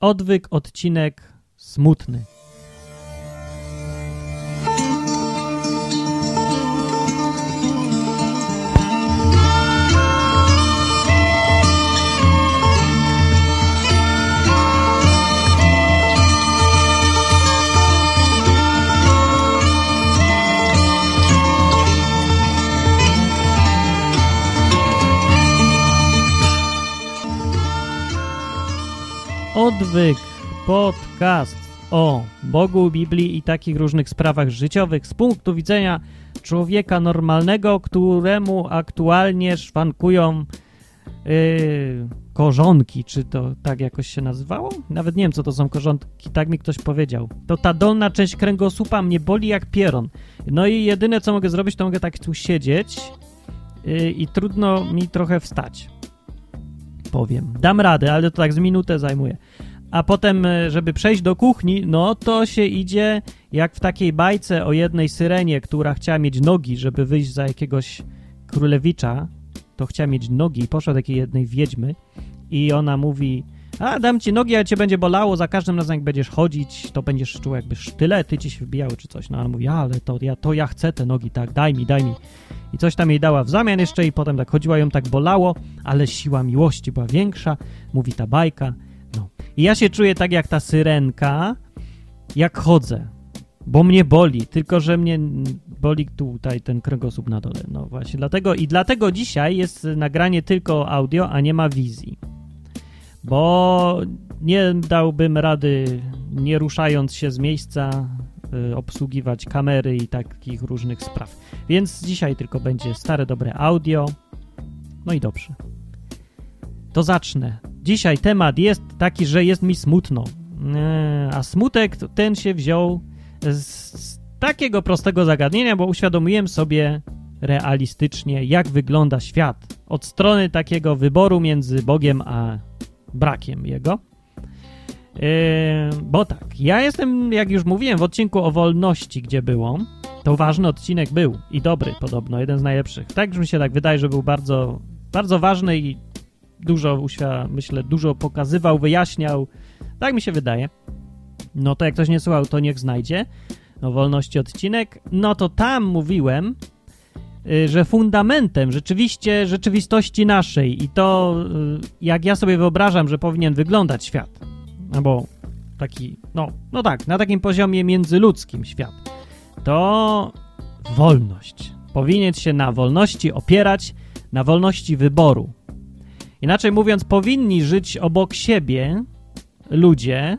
Odwyk, odcinek smutny. Odwyk, podcast o Bogu, Biblii i takich różnych sprawach życiowych z punktu widzenia człowieka normalnego, któremu aktualnie szwankują yy, korzonki, czy to tak jakoś się nazywało? Nawet nie wiem, co to są korzonki, tak mi ktoś powiedział. To ta dolna część kręgosłupa mnie boli jak pieron. No i jedyne, co mogę zrobić, to mogę tak tu siedzieć yy, i trudno mi trochę wstać powiem. Dam radę, ale to tak z minutę zajmuje. A potem, e, żeby przejść do kuchni, no to się idzie jak w takiej bajce o jednej syrenie, która chciała mieć nogi, żeby wyjść za jakiegoś królewicza, to chciała mieć nogi i poszła do takiej jednej wiedźmy i ona mówi, a dam ci nogi, a cię będzie bolało, za każdym razem jak będziesz chodzić, to będziesz czuł jakby sztylety ci się wbijały czy coś. No ona mówi, ale to ja, to ja chcę te nogi, tak, daj mi, daj mi. I coś tam jej dała w zamian jeszcze i potem tak chodziła, ją tak bolało, ale siła miłości była większa, mówi ta bajka. No. I ja się czuję tak jak ta syrenka, jak chodzę, bo mnie boli, tylko że mnie boli tutaj ten kręgosłup na dole. No właśnie, dlatego i dlatego dzisiaj jest nagranie tylko audio, a nie ma wizji. Bo nie dałbym rady, nie ruszając się z miejsca, y, obsługiwać kamery i takich różnych spraw. Więc dzisiaj tylko będzie stare, dobre audio. No i dobrze. To zacznę. Dzisiaj temat jest taki, że jest mi smutno. E, a smutek ten się wziął z, z takiego prostego zagadnienia, bo uświadomiłem sobie realistycznie, jak wygląda świat. Od strony takiego wyboru między Bogiem a brakiem jego. Yy, bo tak, ja jestem, jak już mówiłem w odcinku o wolności, gdzie było, to ważny odcinek był i dobry podobno, jeden z najlepszych. Tak mi się tak wydaje, że był bardzo, bardzo ważny i dużo, myślę, dużo pokazywał, wyjaśniał. Tak mi się wydaje. No to jak ktoś nie słuchał, to niech znajdzie o wolności odcinek. No to tam mówiłem, że fundamentem rzeczywiście rzeczywistości naszej i to, y, jak ja sobie wyobrażam, że powinien wyglądać świat, albo taki, no, no tak, na takim poziomie międzyludzkim świat, to wolność. Powinien się na wolności opierać, na wolności wyboru. Inaczej mówiąc, powinni żyć obok siebie ludzie,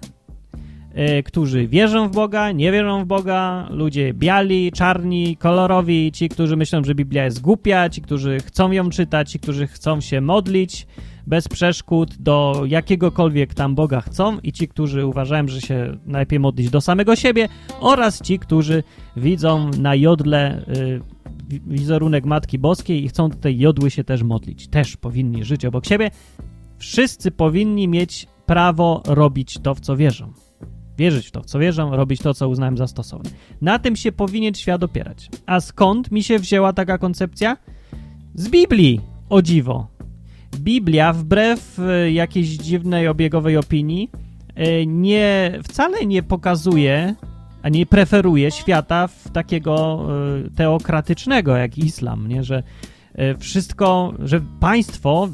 którzy wierzą w Boga, nie wierzą w Boga, ludzie biali, czarni, kolorowi, ci, którzy myślą, że Biblia jest głupia, ci, którzy chcą ją czytać, ci, którzy chcą się modlić bez przeszkód do jakiegokolwiek tam Boga chcą i ci, którzy uważają, że się najlepiej modlić do samego siebie oraz ci, którzy widzą na jodle y, wizerunek Matki Boskiej i chcą do tej jodły się też modlić. Też powinni żyć obok siebie. Wszyscy powinni mieć prawo robić to, w co wierzą wierzyć w to, w co wierzę, robić to, co uznałem za stosowne. Na tym się powinien świat opierać. A skąd mi się wzięła taka koncepcja? Z Biblii, o dziwo. Biblia, wbrew e, jakiejś dziwnej obiegowej opinii, e, nie, wcale nie pokazuje, a nie preferuje świata w takiego e, teokratycznego jak islam, nie? że wszystko, że państwo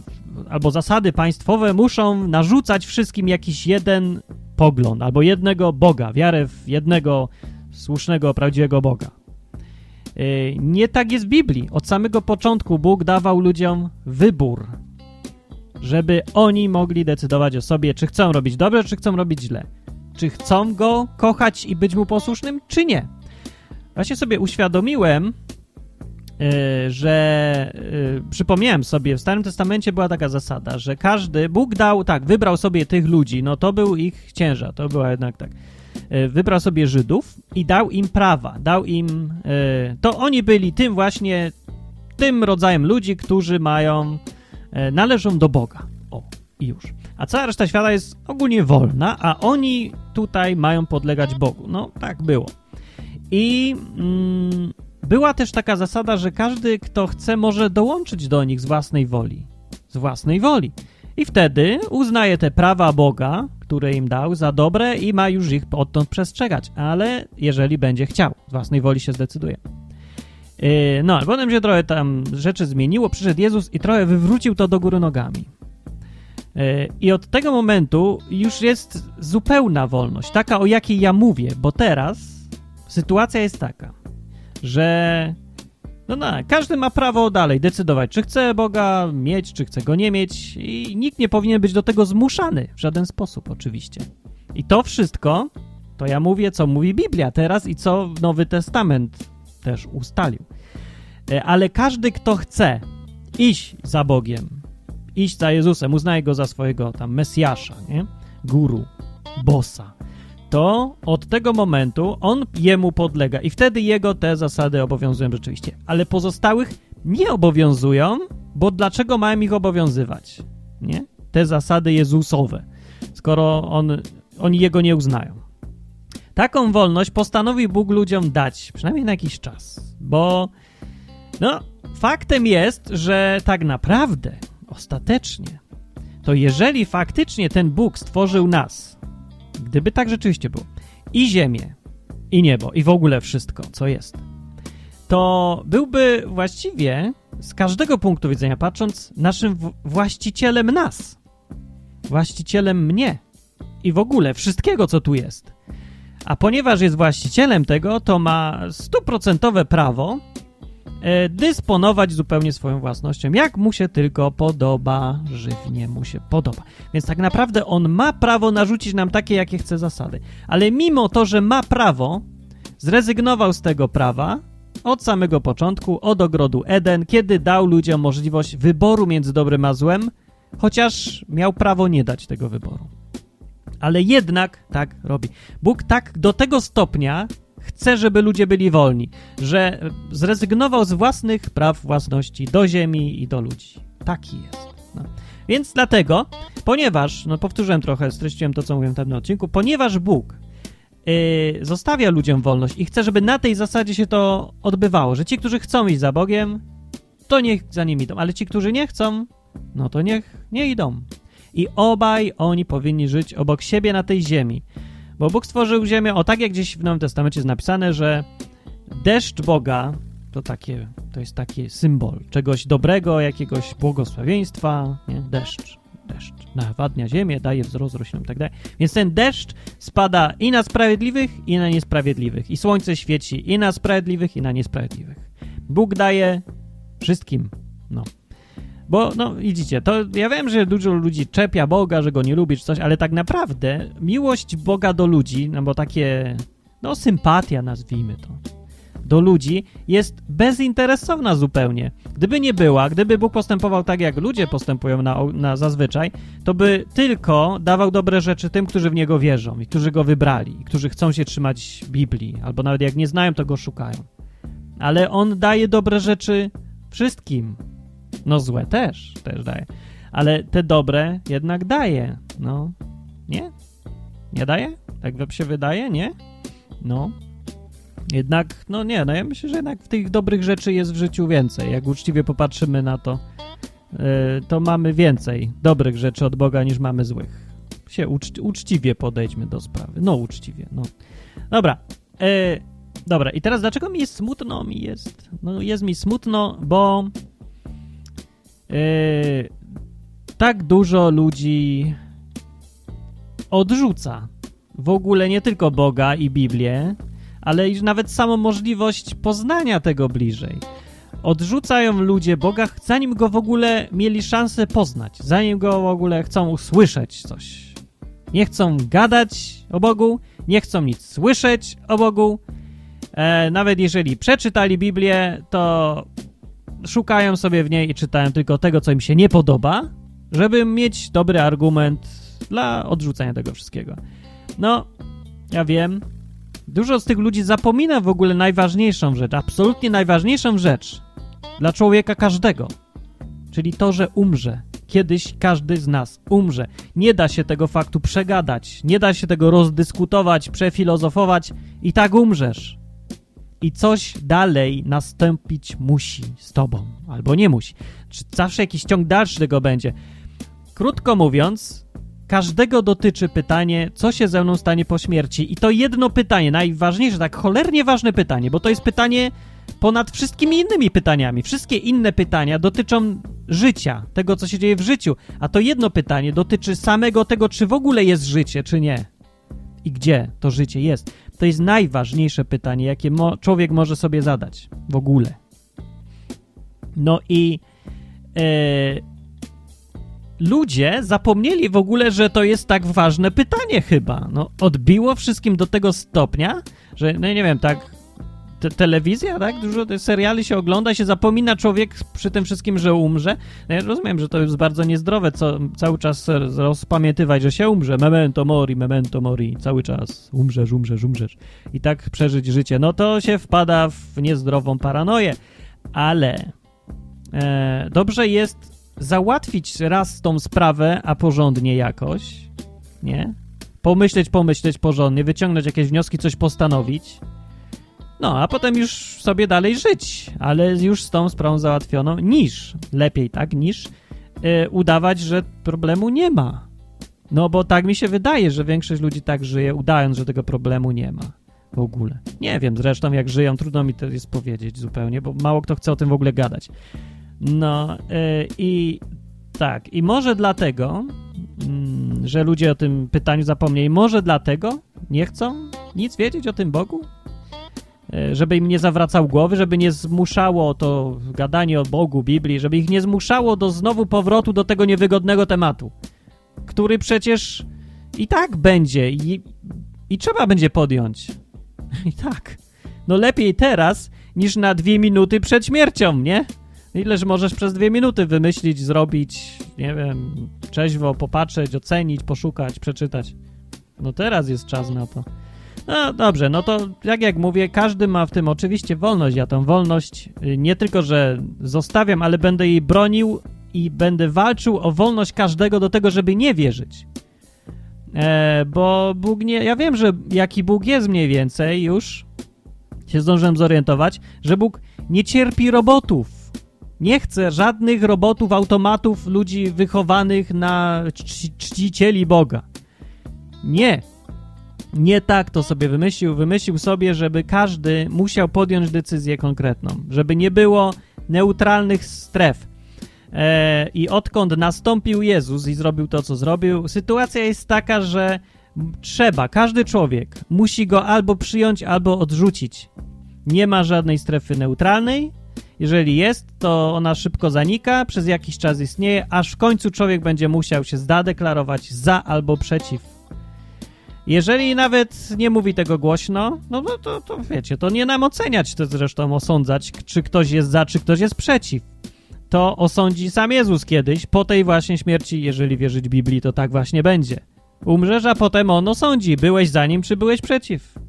albo zasady państwowe muszą narzucać wszystkim jakiś jeden pogląd albo jednego Boga, wiarę w jednego słusznego, prawdziwego Boga. Y, nie tak jest w Biblii. Od samego początku Bóg dawał ludziom wybór, żeby oni mogli decydować o sobie, czy chcą robić dobrze, czy chcą robić źle. Czy chcą Go kochać i być Mu posłusznym, czy nie. Właśnie sobie uświadomiłem, że y, przypomniałem sobie, w Starym Testamencie była taka zasada, że każdy, Bóg dał, tak, wybrał sobie tych ludzi, no to był ich ciężar, to była jednak tak. Y, wybrał sobie Żydów i dał im prawa, dał im, to oni byli tym właśnie, tym rodzajem ludzi, którzy mają, należą do Boga. O, i już. A cała reszta świata jest ogólnie wolna, a oni tutaj mają podlegać Bogu. No, tak było. I mm, była też taka zasada, że każdy, kto chce, może dołączyć do nich z własnej woli. Z własnej woli. I wtedy uznaje te prawa Boga, które im dał, za dobre i ma już ich odtąd przestrzegać, ale jeżeli będzie chciał, z własnej woli się zdecyduje. Yy, no, potem się trochę tam rzeczy zmieniło, przyszedł Jezus i trochę wywrócił to do góry nogami. Yy, I od tego momentu już jest zupełna wolność, taka o jakiej ja mówię, bo teraz sytuacja jest taka, że no, no, każdy ma prawo dalej decydować, czy chce Boga mieć, czy chce go nie mieć, i nikt nie powinien być do tego zmuszany w żaden sposób, oczywiście. I to wszystko, to ja mówię, co mówi Biblia teraz i co Nowy Testament też ustalił. E, ale każdy, kto chce iść za Bogiem, iść za Jezusem, uznaje go za swojego tam Mesjasza, nie? Guru, bossa, to od tego momentu on jemu podlega i wtedy jego te zasady obowiązują rzeczywiście. Ale pozostałych nie obowiązują, bo dlaczego mają ich obowiązywać? Nie? Te zasady Jezusowe, skoro on, oni jego nie uznają. Taką wolność postanowił Bóg ludziom dać, przynajmniej na jakiś czas, bo no, faktem jest, że tak naprawdę, ostatecznie, to jeżeli faktycznie ten Bóg stworzył nas, gdyby tak rzeczywiście było, i ziemię, i niebo, i w ogóle wszystko, co jest, to byłby właściwie z każdego punktu widzenia patrząc naszym właścicielem nas, właścicielem mnie. I w ogóle wszystkiego, co tu jest. A ponieważ jest właścicielem tego, to ma stuprocentowe prawo dysponować zupełnie swoją własnością, jak mu się tylko podoba, żywnie mu się podoba. Więc tak naprawdę on ma prawo narzucić nam takie, jakie chce zasady. Ale mimo to, że ma prawo, zrezygnował z tego prawa od samego początku, od ogrodu Eden, kiedy dał ludziom możliwość wyboru między dobrem a złem, chociaż miał prawo nie dać tego wyboru ale jednak tak robi. Bóg tak do tego stopnia chce, żeby ludzie byli wolni, że zrezygnował z własnych praw własności do ziemi i do ludzi. Taki jest. No. Więc dlatego, ponieważ, no powtórzyłem trochę, streściłem to, co mówiłem w tym odcinku, ponieważ Bóg yy, zostawia ludziom wolność i chce, żeby na tej zasadzie się to odbywało, że ci, którzy chcą iść za Bogiem, to niech za nim idą, ale ci, którzy nie chcą, no to niech nie idą i obaj oni powinni żyć obok siebie na tej ziemi. Bo Bóg stworzył ziemię, o tak jak gdzieś w Nowym Testamencie jest napisane, że deszcz Boga to, takie, to jest taki symbol czegoś dobrego, jakiegoś błogosławieństwa, nie? deszcz, deszcz nawadnia ziemię, daje wzrost roślinom tak dalej. Więc ten deszcz spada i na sprawiedliwych, i na niesprawiedliwych. I słońce świeci i na sprawiedliwych, i na niesprawiedliwych. Bóg daje wszystkim. No. Bo, no, widzicie, to ja wiem, że dużo ludzi czepia Boga, że go nie lubi czy coś, ale tak naprawdę miłość Boga do ludzi, no bo takie, no, sympatia nazwijmy to, do ludzi jest bezinteresowna zupełnie. Gdyby nie była, gdyby Bóg postępował tak, jak ludzie postępują na, na zazwyczaj, to by tylko dawał dobre rzeczy tym, którzy w Niego wierzą i którzy Go wybrali, i którzy chcą się trzymać Biblii, albo nawet jak nie znają, to Go szukają. Ale On daje dobre rzeczy wszystkim, no złe też, też daje. Ale te dobre jednak daje. No, nie? Nie daje? Tak wam się wydaje, nie? No. Jednak, no nie, no ja myślę, że jednak tych dobrych rzeczy jest w życiu więcej. Jak uczciwie popatrzymy na to, yy, to mamy więcej dobrych rzeczy od Boga niż mamy złych. Się ucz uczciwie podejdźmy do sprawy. No, uczciwie, no. Dobra. Yy, dobra, i teraz dlaczego mi jest smutno? Mi jest, no jest mi smutno, bo Yy, tak dużo ludzi odrzuca w ogóle nie tylko Boga i Biblię, ale i nawet samą możliwość poznania tego bliżej. Odrzucają ludzie Boga, zanim go w ogóle mieli szansę poznać, zanim go w ogóle chcą usłyszeć coś. Nie chcą gadać o Bogu, nie chcą nic słyszeć o Bogu. E, nawet jeżeli przeczytali Biblię, to szukają sobie w niej i czytają tylko tego, co im się nie podoba, żeby mieć dobry argument dla odrzucenia tego wszystkiego. No, ja wiem, dużo z tych ludzi zapomina w ogóle najważniejszą rzecz, absolutnie najważniejszą rzecz dla człowieka każdego, czyli to, że umrze. Kiedyś każdy z nas umrze. Nie da się tego faktu przegadać, nie da się tego rozdyskutować, przefilozofować i tak umrzesz i coś dalej nastąpić musi z tobą, albo nie musi. Czy zawsze jakiś ciąg dalszy tego będzie. Krótko mówiąc, każdego dotyczy pytanie, co się ze mną stanie po śmierci. I to jedno pytanie, najważniejsze, tak cholernie ważne pytanie, bo to jest pytanie ponad wszystkimi innymi pytaniami. Wszystkie inne pytania dotyczą życia, tego, co się dzieje w życiu. A to jedno pytanie dotyczy samego tego, czy w ogóle jest życie, czy nie. I gdzie to życie jest. To jest najważniejsze pytanie, jakie mo człowiek może sobie zadać w ogóle. No i e, ludzie zapomnieli w ogóle, że to jest tak ważne pytanie chyba. No, odbiło wszystkim do tego stopnia, że, no nie wiem, tak te, telewizja, tak? Dużo seriali się ogląda, się zapomina człowiek przy tym wszystkim, że umrze. No ja rozumiem, że to jest bardzo niezdrowe, co cały czas rozpamiętywać, że się umrze. Memento mori, memento mori. Cały czas umrzesz, umrzesz, umrzesz. I tak przeżyć życie. No to się wpada w niezdrową paranoję. Ale e, dobrze jest załatwić raz tą sprawę, a porządnie jakoś, nie? Pomyśleć, pomyśleć porządnie, wyciągnąć jakieś wnioski, coś postanowić no, a potem już sobie dalej żyć, ale już z tą sprawą załatwioną, niż, lepiej tak, niż yy, udawać, że problemu nie ma. No, bo tak mi się wydaje, że większość ludzi tak żyje, udając, że tego problemu nie ma w ogóle. Nie wiem zresztą, jak żyją, trudno mi to jest powiedzieć zupełnie, bo mało kto chce o tym w ogóle gadać. No yy, i tak, i może dlatego, yy, że ludzie o tym pytaniu zapomnieli, może dlatego nie chcą nic wiedzieć o tym Bogu? E, żeby im nie zawracał głowy, żeby nie zmuszało to gadanie o Bogu, Biblii, żeby ich nie zmuszało do znowu powrotu do tego niewygodnego tematu, który przecież i tak będzie i, i trzeba będzie podjąć. I tak. No lepiej teraz niż na dwie minuty przed śmiercią, nie? Ileż możesz przez dwie minuty wymyślić, zrobić, nie wiem, trzeźwo popatrzeć, ocenić, poszukać, przeczytać. No teraz jest czas na to. No dobrze, no to jak jak mówię, każdy ma w tym oczywiście wolność. Ja tą wolność y, nie tylko, że zostawiam, ale będę jej bronił i będę walczył o wolność każdego do tego, żeby nie wierzyć. E, bo Bóg nie. Ja wiem, że jaki Bóg jest mniej więcej już się zdążyłem zorientować, że Bóg nie cierpi robotów. Nie chce żadnych robotów, automatów, ludzi wychowanych na czcicieli Boga. Nie nie tak to sobie wymyślił. Wymyślił sobie, żeby każdy musiał podjąć decyzję konkretną, żeby nie było neutralnych stref. E, I odkąd nastąpił Jezus i zrobił to, co zrobił, sytuacja jest taka, że trzeba, każdy człowiek musi go albo przyjąć, albo odrzucić. Nie ma żadnej strefy neutralnej. Jeżeli jest, to ona szybko zanika, przez jakiś czas istnieje, aż w końcu człowiek będzie musiał się zadeklarować za albo przeciw jeżeli nawet nie mówi tego głośno, no, no to, to wiecie, to nie nam oceniać, to zresztą osądzać, czy ktoś jest za, czy ktoś jest przeciw. To osądzi sam Jezus kiedyś, po tej właśnie śmierci, jeżeli wierzyć Biblii, to tak właśnie będzie. Umrzesz, a potem on osądzi, byłeś za nim, czy byłeś przeciw.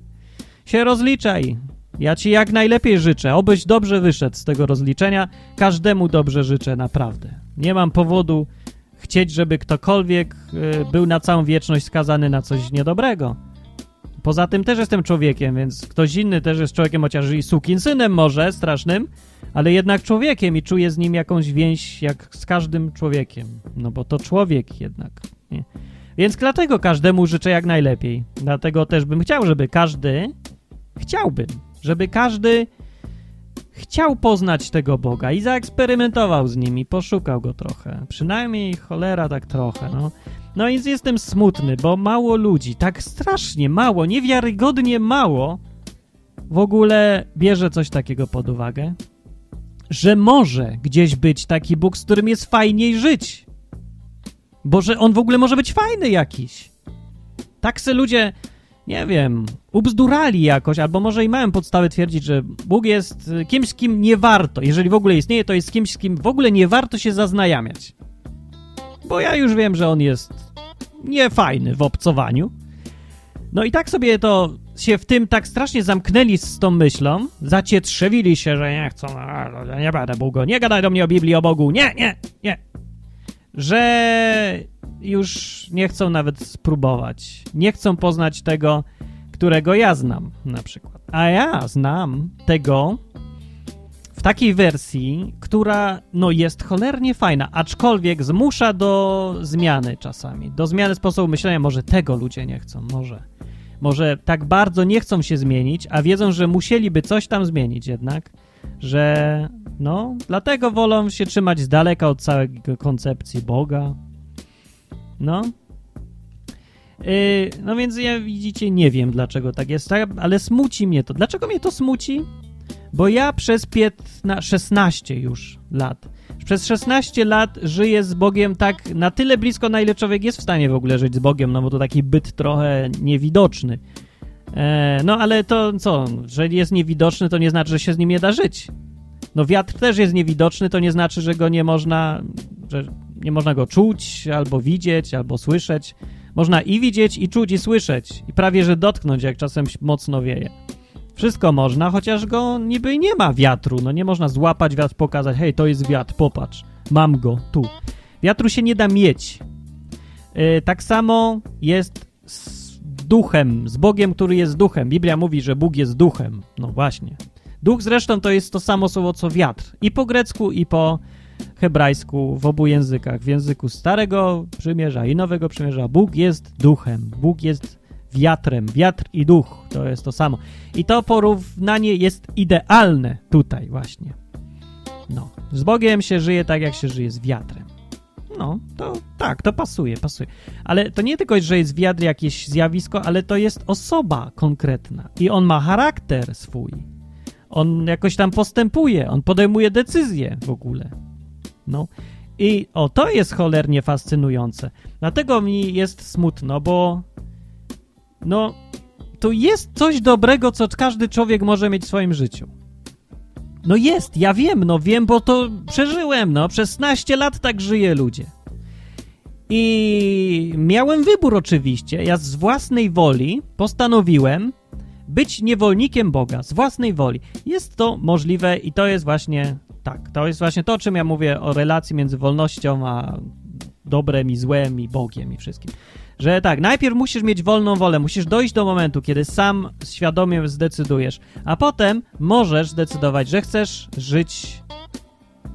Się rozliczaj. Ja ci jak najlepiej życzę, obyś dobrze wyszedł z tego rozliczenia. Każdemu dobrze życzę, naprawdę. Nie mam powodu chcieć, żeby ktokolwiek y, był na całą wieczność skazany na coś niedobrego. Poza tym też jestem człowiekiem, więc ktoś inny też jest człowiekiem, chociaż i synem może, strasznym, ale jednak człowiekiem i czuję z nim jakąś więź jak z każdym człowiekiem. No bo to człowiek jednak. Nie? Więc dlatego każdemu życzę jak najlepiej. Dlatego też bym chciał, żeby każdy, chciałbym, żeby każdy chciał poznać tego Boga i zaeksperymentował z nim i poszukał go trochę. Przynajmniej cholera tak trochę, no. No i jestem smutny, bo mało ludzi, tak strasznie mało, niewiarygodnie mało w ogóle bierze coś takiego pod uwagę, że może gdzieś być taki Bóg, z którym jest fajniej żyć. Bo że on w ogóle może być fajny jakiś. Tak se ludzie nie wiem, ubzdurali jakoś, albo może i mają podstawy twierdzić, że Bóg jest y, kimś, z kim nie warto, jeżeli w ogóle istnieje, to jest kimś, z kim w ogóle nie warto się zaznajamiać. Bo ja już wiem, że on jest niefajny w obcowaniu. No i tak sobie to się w tym tak strasznie zamknęli z tą myślą, zacietrzewili się, że nie chcą, nie będę Bogu, nie gadaj do mnie o Biblii, o Bogu, nie, nie, nie. Że już nie chcą nawet spróbować. Nie chcą poznać tego, którego ja znam, na przykład. A ja znam tego w takiej wersji, która no jest cholernie fajna, aczkolwiek zmusza do zmiany czasami, do zmiany sposobu myślenia. Może tego ludzie nie chcą, może. Może tak bardzo nie chcą się zmienić, a wiedzą, że musieliby coś tam zmienić jednak, że no, dlatego wolą się trzymać z daleka od całej koncepcji Boga. No. Yy, no więc ja widzicie, nie wiem dlaczego tak jest, tak, ale smuci mnie to. Dlaczego mnie to smuci? Bo ja przez 15, 16 już lat, przez 16 lat żyję z Bogiem tak na tyle blisko, na ile człowiek jest w stanie w ogóle żyć z Bogiem, no bo to taki byt trochę niewidoczny. E, no ale to co, że jest niewidoczny, to nie znaczy, że się z nim nie da żyć. No wiatr też jest niewidoczny, to nie znaczy, że go nie można, że nie można go czuć, albo widzieć, albo słyszeć. Można i widzieć, i czuć, i słyszeć. I prawie, że dotknąć, jak czasem mocno wieje. Wszystko można, chociaż go niby nie ma wiatru. No nie można złapać wiatr, pokazać, hej, to jest wiatr, popatrz, mam go, tu. Wiatru się nie da mieć. Yy, tak samo jest z duchem, z Bogiem, który jest duchem. Biblia mówi, że Bóg jest duchem. No właśnie. Duch zresztą to jest to samo słowo co wiatr. I po grecku, i po hebrajsku, w obu językach. W języku Starego Przymierza i Nowego Przymierza Bóg jest duchem. Bóg jest wiatrem. Wiatr i duch to jest to samo. I to porównanie jest idealne tutaj właśnie. No. Z Bogiem się żyje tak, jak się żyje z wiatrem. No, to tak, to pasuje, pasuje. Ale to nie tylko, że jest wiatr jakieś zjawisko, ale to jest osoba konkretna. I on ma charakter swój. On jakoś tam postępuje, on podejmuje decyzje w ogóle. No. I o, to jest cholernie fascynujące. Dlatego mi jest smutno, bo no, to jest coś dobrego, co każdy człowiek może mieć w swoim życiu. No jest, ja wiem, no wiem, bo to przeżyłem, no. Przez 16 lat tak żyje ludzie. I miałem wybór oczywiście. Ja z własnej woli postanowiłem być niewolnikiem Boga, z własnej woli. Jest to możliwe i to jest właśnie tak, to jest właśnie to, o czym ja mówię o relacji między wolnością a dobrem i złem i Bogiem i wszystkim. Że tak, najpierw musisz mieć wolną wolę, musisz dojść do momentu, kiedy sam świadomie zdecydujesz, a potem możesz zdecydować, że chcesz żyć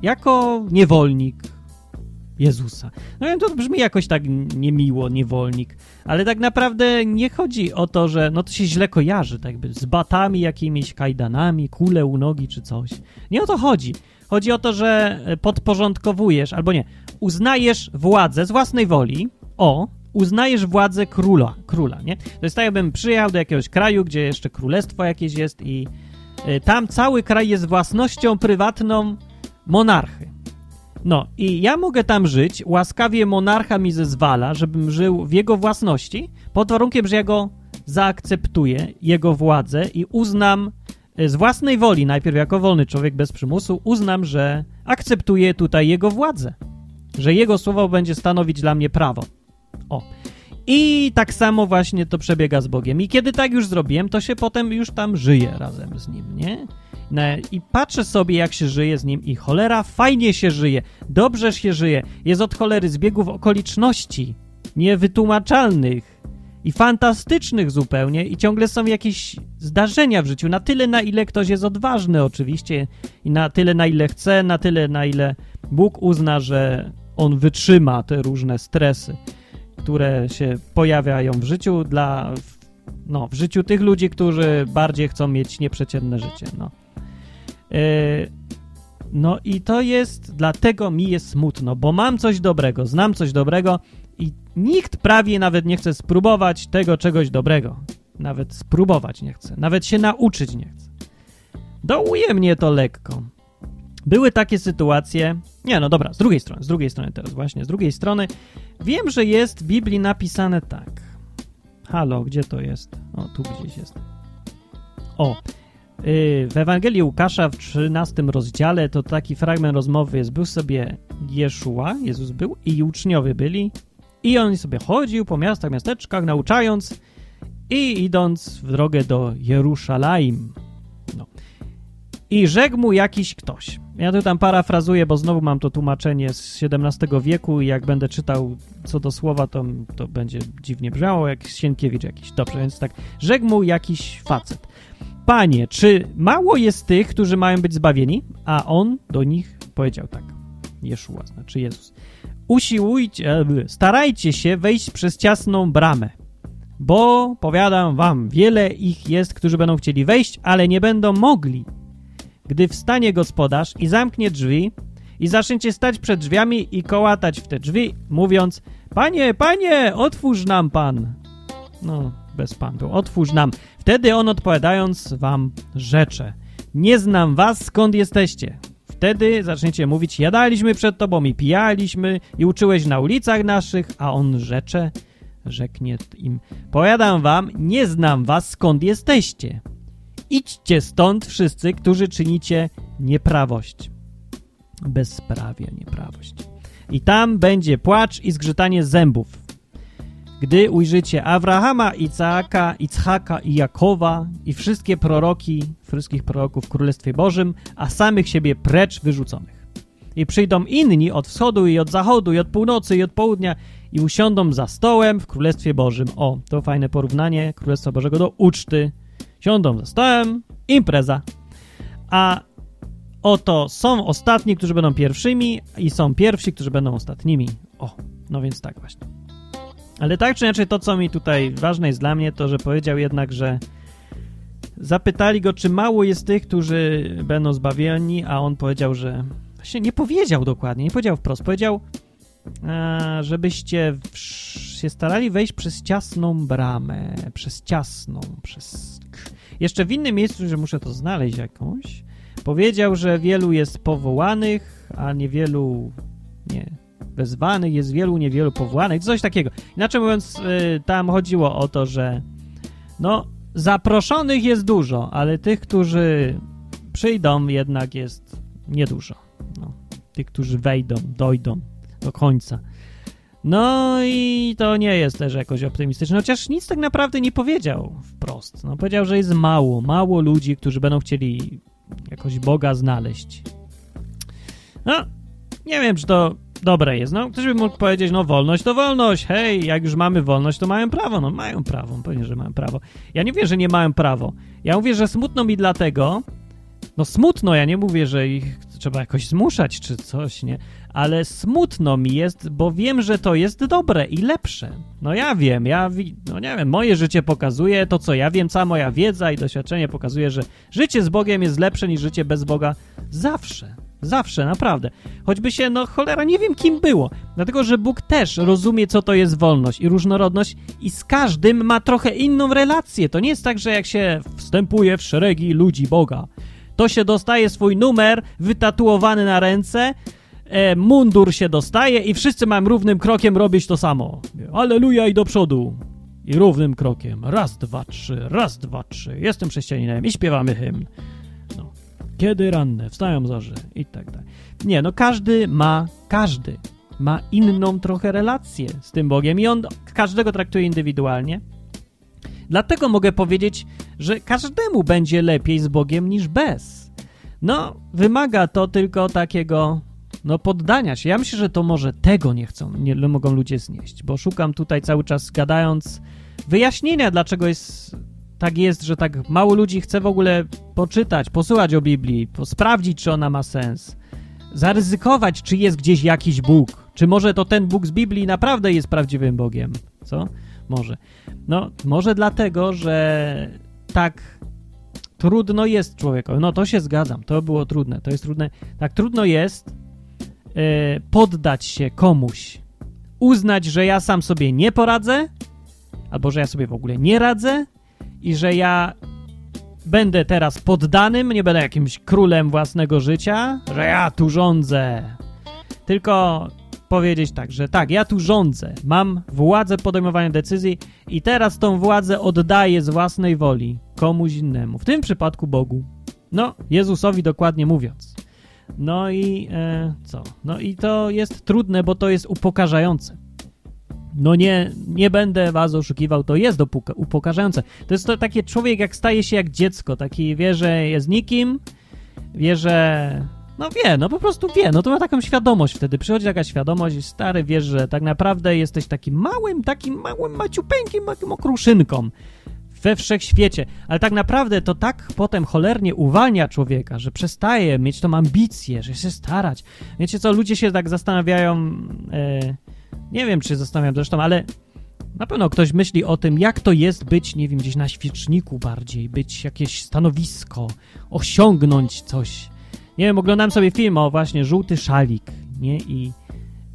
jako niewolnik Jezusa. No wiem, to brzmi jakoś tak niemiło, niewolnik, ale tak naprawdę nie chodzi o to, że no to się źle kojarzy, tak jakby z batami jakimiś, kajdanami, kule u nogi czy coś. Nie o to chodzi. Chodzi o to, że podporządkowujesz, albo nie, uznajesz władzę z własnej woli, o, uznajesz władzę króla, króla, nie? To jest tak, jakbym przyjechał do jakiegoś kraju, gdzie jeszcze królestwo jakieś jest i y, tam cały kraj jest własnością prywatną monarchy. No i ja mogę tam żyć, łaskawie monarcha mi zezwala, żebym żył w jego własności, pod warunkiem, że ja go zaakceptuję, jego władzę i uznam z własnej woli, najpierw jako wolny człowiek bez przymusu, uznam, że akceptuję tutaj jego władzę, że jego słowo będzie stanowić dla mnie prawo. O. I tak samo właśnie to przebiega z Bogiem. I kiedy tak już zrobiłem, to się potem już tam żyje razem z Nim, nie? I patrzę sobie, jak się żyje z Nim i cholera, fajnie się żyje, dobrze się żyje. Jest od cholery zbiegów okoliczności niewytłumaczalnych i fantastycznych zupełnie i ciągle są jakieś zdarzenia w życiu, na tyle, na ile ktoś jest odważny oczywiście i na tyle, na ile chce, na tyle, na ile Bóg uzna, że on wytrzyma te różne stresy które się pojawiają w życiu dla, no, w życiu tych ludzi, którzy bardziej chcą mieć nieprzeciętne życie, no. Yy, no i to jest, dlatego mi jest smutno, bo mam coś dobrego, znam coś dobrego nikt prawie nawet nie chce spróbować tego czegoś dobrego. Nawet spróbować nie chce, nawet się nauczyć nie chce. Dołuje mnie to lekko. Były takie sytuacje. Nie, no dobra, z drugiej strony, z drugiej strony teraz, właśnie, z drugiej strony. Wiem, że jest w Biblii napisane tak. Halo, gdzie to jest? O, tu gdzieś jest. O, yy, w Ewangelii Łukasza w 13 rozdziale to taki fragment rozmowy jest. Był sobie Jeszua, Jezus był i uczniowie byli i on sobie chodził po miastach, miasteczkach, nauczając i idąc w drogę do Jerusalem. No. I rzekł mu jakiś ktoś. Ja tu tam parafrazuję, bo znowu mam to tłumaczenie z XVII wieku i jak będę czytał co do słowa, to, to będzie dziwnie brzmiało, jak Sienkiewicz jakiś. Dobrze, więc tak, rzekł mu jakiś facet. Panie, czy mało jest tych, którzy mają być zbawieni? A on do nich powiedział tak. Jeszua, znaczy Jezus. Usiłujcie, starajcie się wejść przez ciasną bramę, bo powiadam wam, wiele ich jest, którzy będą chcieli wejść, ale nie będą mogli. Gdy wstanie gospodarz i zamknie drzwi i zaczniecie stać przed drzwiami i kołatać w te drzwi, mówiąc, panie, panie, otwórz nam pan. No, bez pantu, otwórz nam. Wtedy on odpowiadając wam rzecze, nie znam was, skąd jesteście. Wtedy zaczniecie mówić, jadaliśmy przed tobą i pijaliśmy i uczyłeś na ulicach naszych, a on rzecze, rzeknie im, powiadam wam, nie znam was, skąd jesteście. Idźcie stąd wszyscy, którzy czynicie nieprawość. Bezprawie, nieprawość. I tam będzie płacz i zgrzytanie zębów. Gdy ujrzycie Abrahama, Izaaka, Ichaka i Jakowa i wszystkie proroki, wszystkich proroków w Królestwie Bożym, a samych siebie precz wyrzuconych. I przyjdą inni od wschodu i od zachodu i od północy i od południa i usiądą za stołem w Królestwie Bożym. O, to fajne porównanie Królestwa Bożego do uczty. Siądą za stołem, impreza. A oto są ostatni, którzy będą pierwszymi i są pierwsi, którzy będą ostatnimi. O, no więc tak właśnie. Ale tak czy inaczej, to co mi tutaj ważne jest dla mnie, to że powiedział jednak, że zapytali go, czy mało jest tych, którzy będą zbawieni, a on powiedział, że właśnie nie powiedział dokładnie, nie powiedział wprost, powiedział, e, żebyście się starali wejść przez ciasną bramę, przez ciasną, przez... Jeszcze w innym miejscu, że muszę to znaleźć jakąś, powiedział, że wielu jest powołanych, a niewielu nie, wezwanych, jest wielu, niewielu powołanych, coś takiego. Inaczej mówiąc, y, tam chodziło o to, że no, zaproszonych jest dużo, ale tych, którzy przyjdą, jednak jest niedużo. No, tych, którzy wejdą, dojdą do końca. No i to nie jest też jakoś optymistyczne, chociaż nic tak naprawdę nie powiedział wprost. No, powiedział, że jest mało, mało ludzi, którzy będą chcieli jakoś Boga znaleźć. No, nie wiem, czy to dobre jest. No, ktoś by mógł powiedzieć, no wolność to wolność, hej, jak już mamy wolność, to mają prawo. No mają prawo, pewnie, że mają prawo. Ja nie mówię, że nie mają prawo. Ja mówię, że smutno mi dlatego, no smutno, ja nie mówię, że ich trzeba jakoś zmuszać czy coś, nie? Ale smutno mi jest, bo wiem, że to jest dobre i lepsze. No ja wiem, ja, no nie wiem, moje życie pokazuje to, co ja wiem, cała moja wiedza i doświadczenie pokazuje, że życie z Bogiem jest lepsze niż życie bez Boga zawsze. Zawsze, naprawdę. Choćby się, no cholera, nie wiem kim było. Dlatego, że Bóg też rozumie, co to jest wolność i różnorodność i z każdym ma trochę inną relację. To nie jest tak, że jak się wstępuje w szeregi ludzi Boga, to się dostaje swój numer wytatuowany na ręce, e, mundur się dostaje i wszyscy mają równym krokiem robić to samo. Aleluja i do przodu. I równym krokiem. Raz, dwa, trzy, raz, dwa, trzy. Jestem chrześcijaninem i śpiewamy hymn. Kiedy ranne, wstają zorze i tak dalej. Nie, no każdy ma, każdy ma inną trochę relację z tym Bogiem i on każdego traktuje indywidualnie. Dlatego mogę powiedzieć, że każdemu będzie lepiej z Bogiem niż bez. No, wymaga to tylko takiego, no, poddania się. Ja myślę, że to może tego nie chcą, nie mogą ludzie znieść, bo szukam tutaj cały czas gadając wyjaśnienia, dlaczego jest tak jest, że tak mało ludzi chce w ogóle poczytać, posłuchać o Biblii, sprawdzić, czy ona ma sens, zaryzykować, czy jest gdzieś jakiś Bóg, czy może to ten Bóg z Biblii naprawdę jest prawdziwym Bogiem, co? Może. No, może dlatego, że tak trudno jest człowiekowi. No, to się zgadzam, to było trudne, to jest trudne. Tak trudno jest yy, poddać się komuś, uznać, że ja sam sobie nie poradzę, albo że ja sobie w ogóle nie radzę, i że ja będę teraz poddanym, nie będę jakimś królem własnego życia, że ja tu rządzę. Tylko powiedzieć tak, że tak, ja tu rządzę, mam władzę podejmowania decyzji i teraz tą władzę oddaję z własnej woli komuś innemu, w tym przypadku Bogu. No, Jezusowi dokładnie mówiąc. No i e, co? No i to jest trudne, bo to jest upokarzające no nie, nie będę was oszukiwał, to jest upokarzające. To jest to takie człowiek, jak staje się jak dziecko, taki wie, że jest nikim, wie, że... No wie, no po prostu wie, no to ma taką świadomość wtedy, przychodzi taka świadomość i stary wiesz, że tak naprawdę jesteś takim małym, takim małym maciupeńkim, takim okruszynką we wszechświecie. Ale tak naprawdę to tak potem cholernie uwalnia człowieka, że przestaje mieć tą ambicję, że się starać. Wiecie co, ludzie się tak zastanawiają, e, nie wiem czy zastanawiam zresztą, ale na pewno ktoś myśli o tym, jak to jest być, nie wiem, gdzieś na świeczniku bardziej, być jakieś stanowisko, osiągnąć coś. Nie wiem, oglądałem sobie film o właśnie Żółty Szalik, nie? I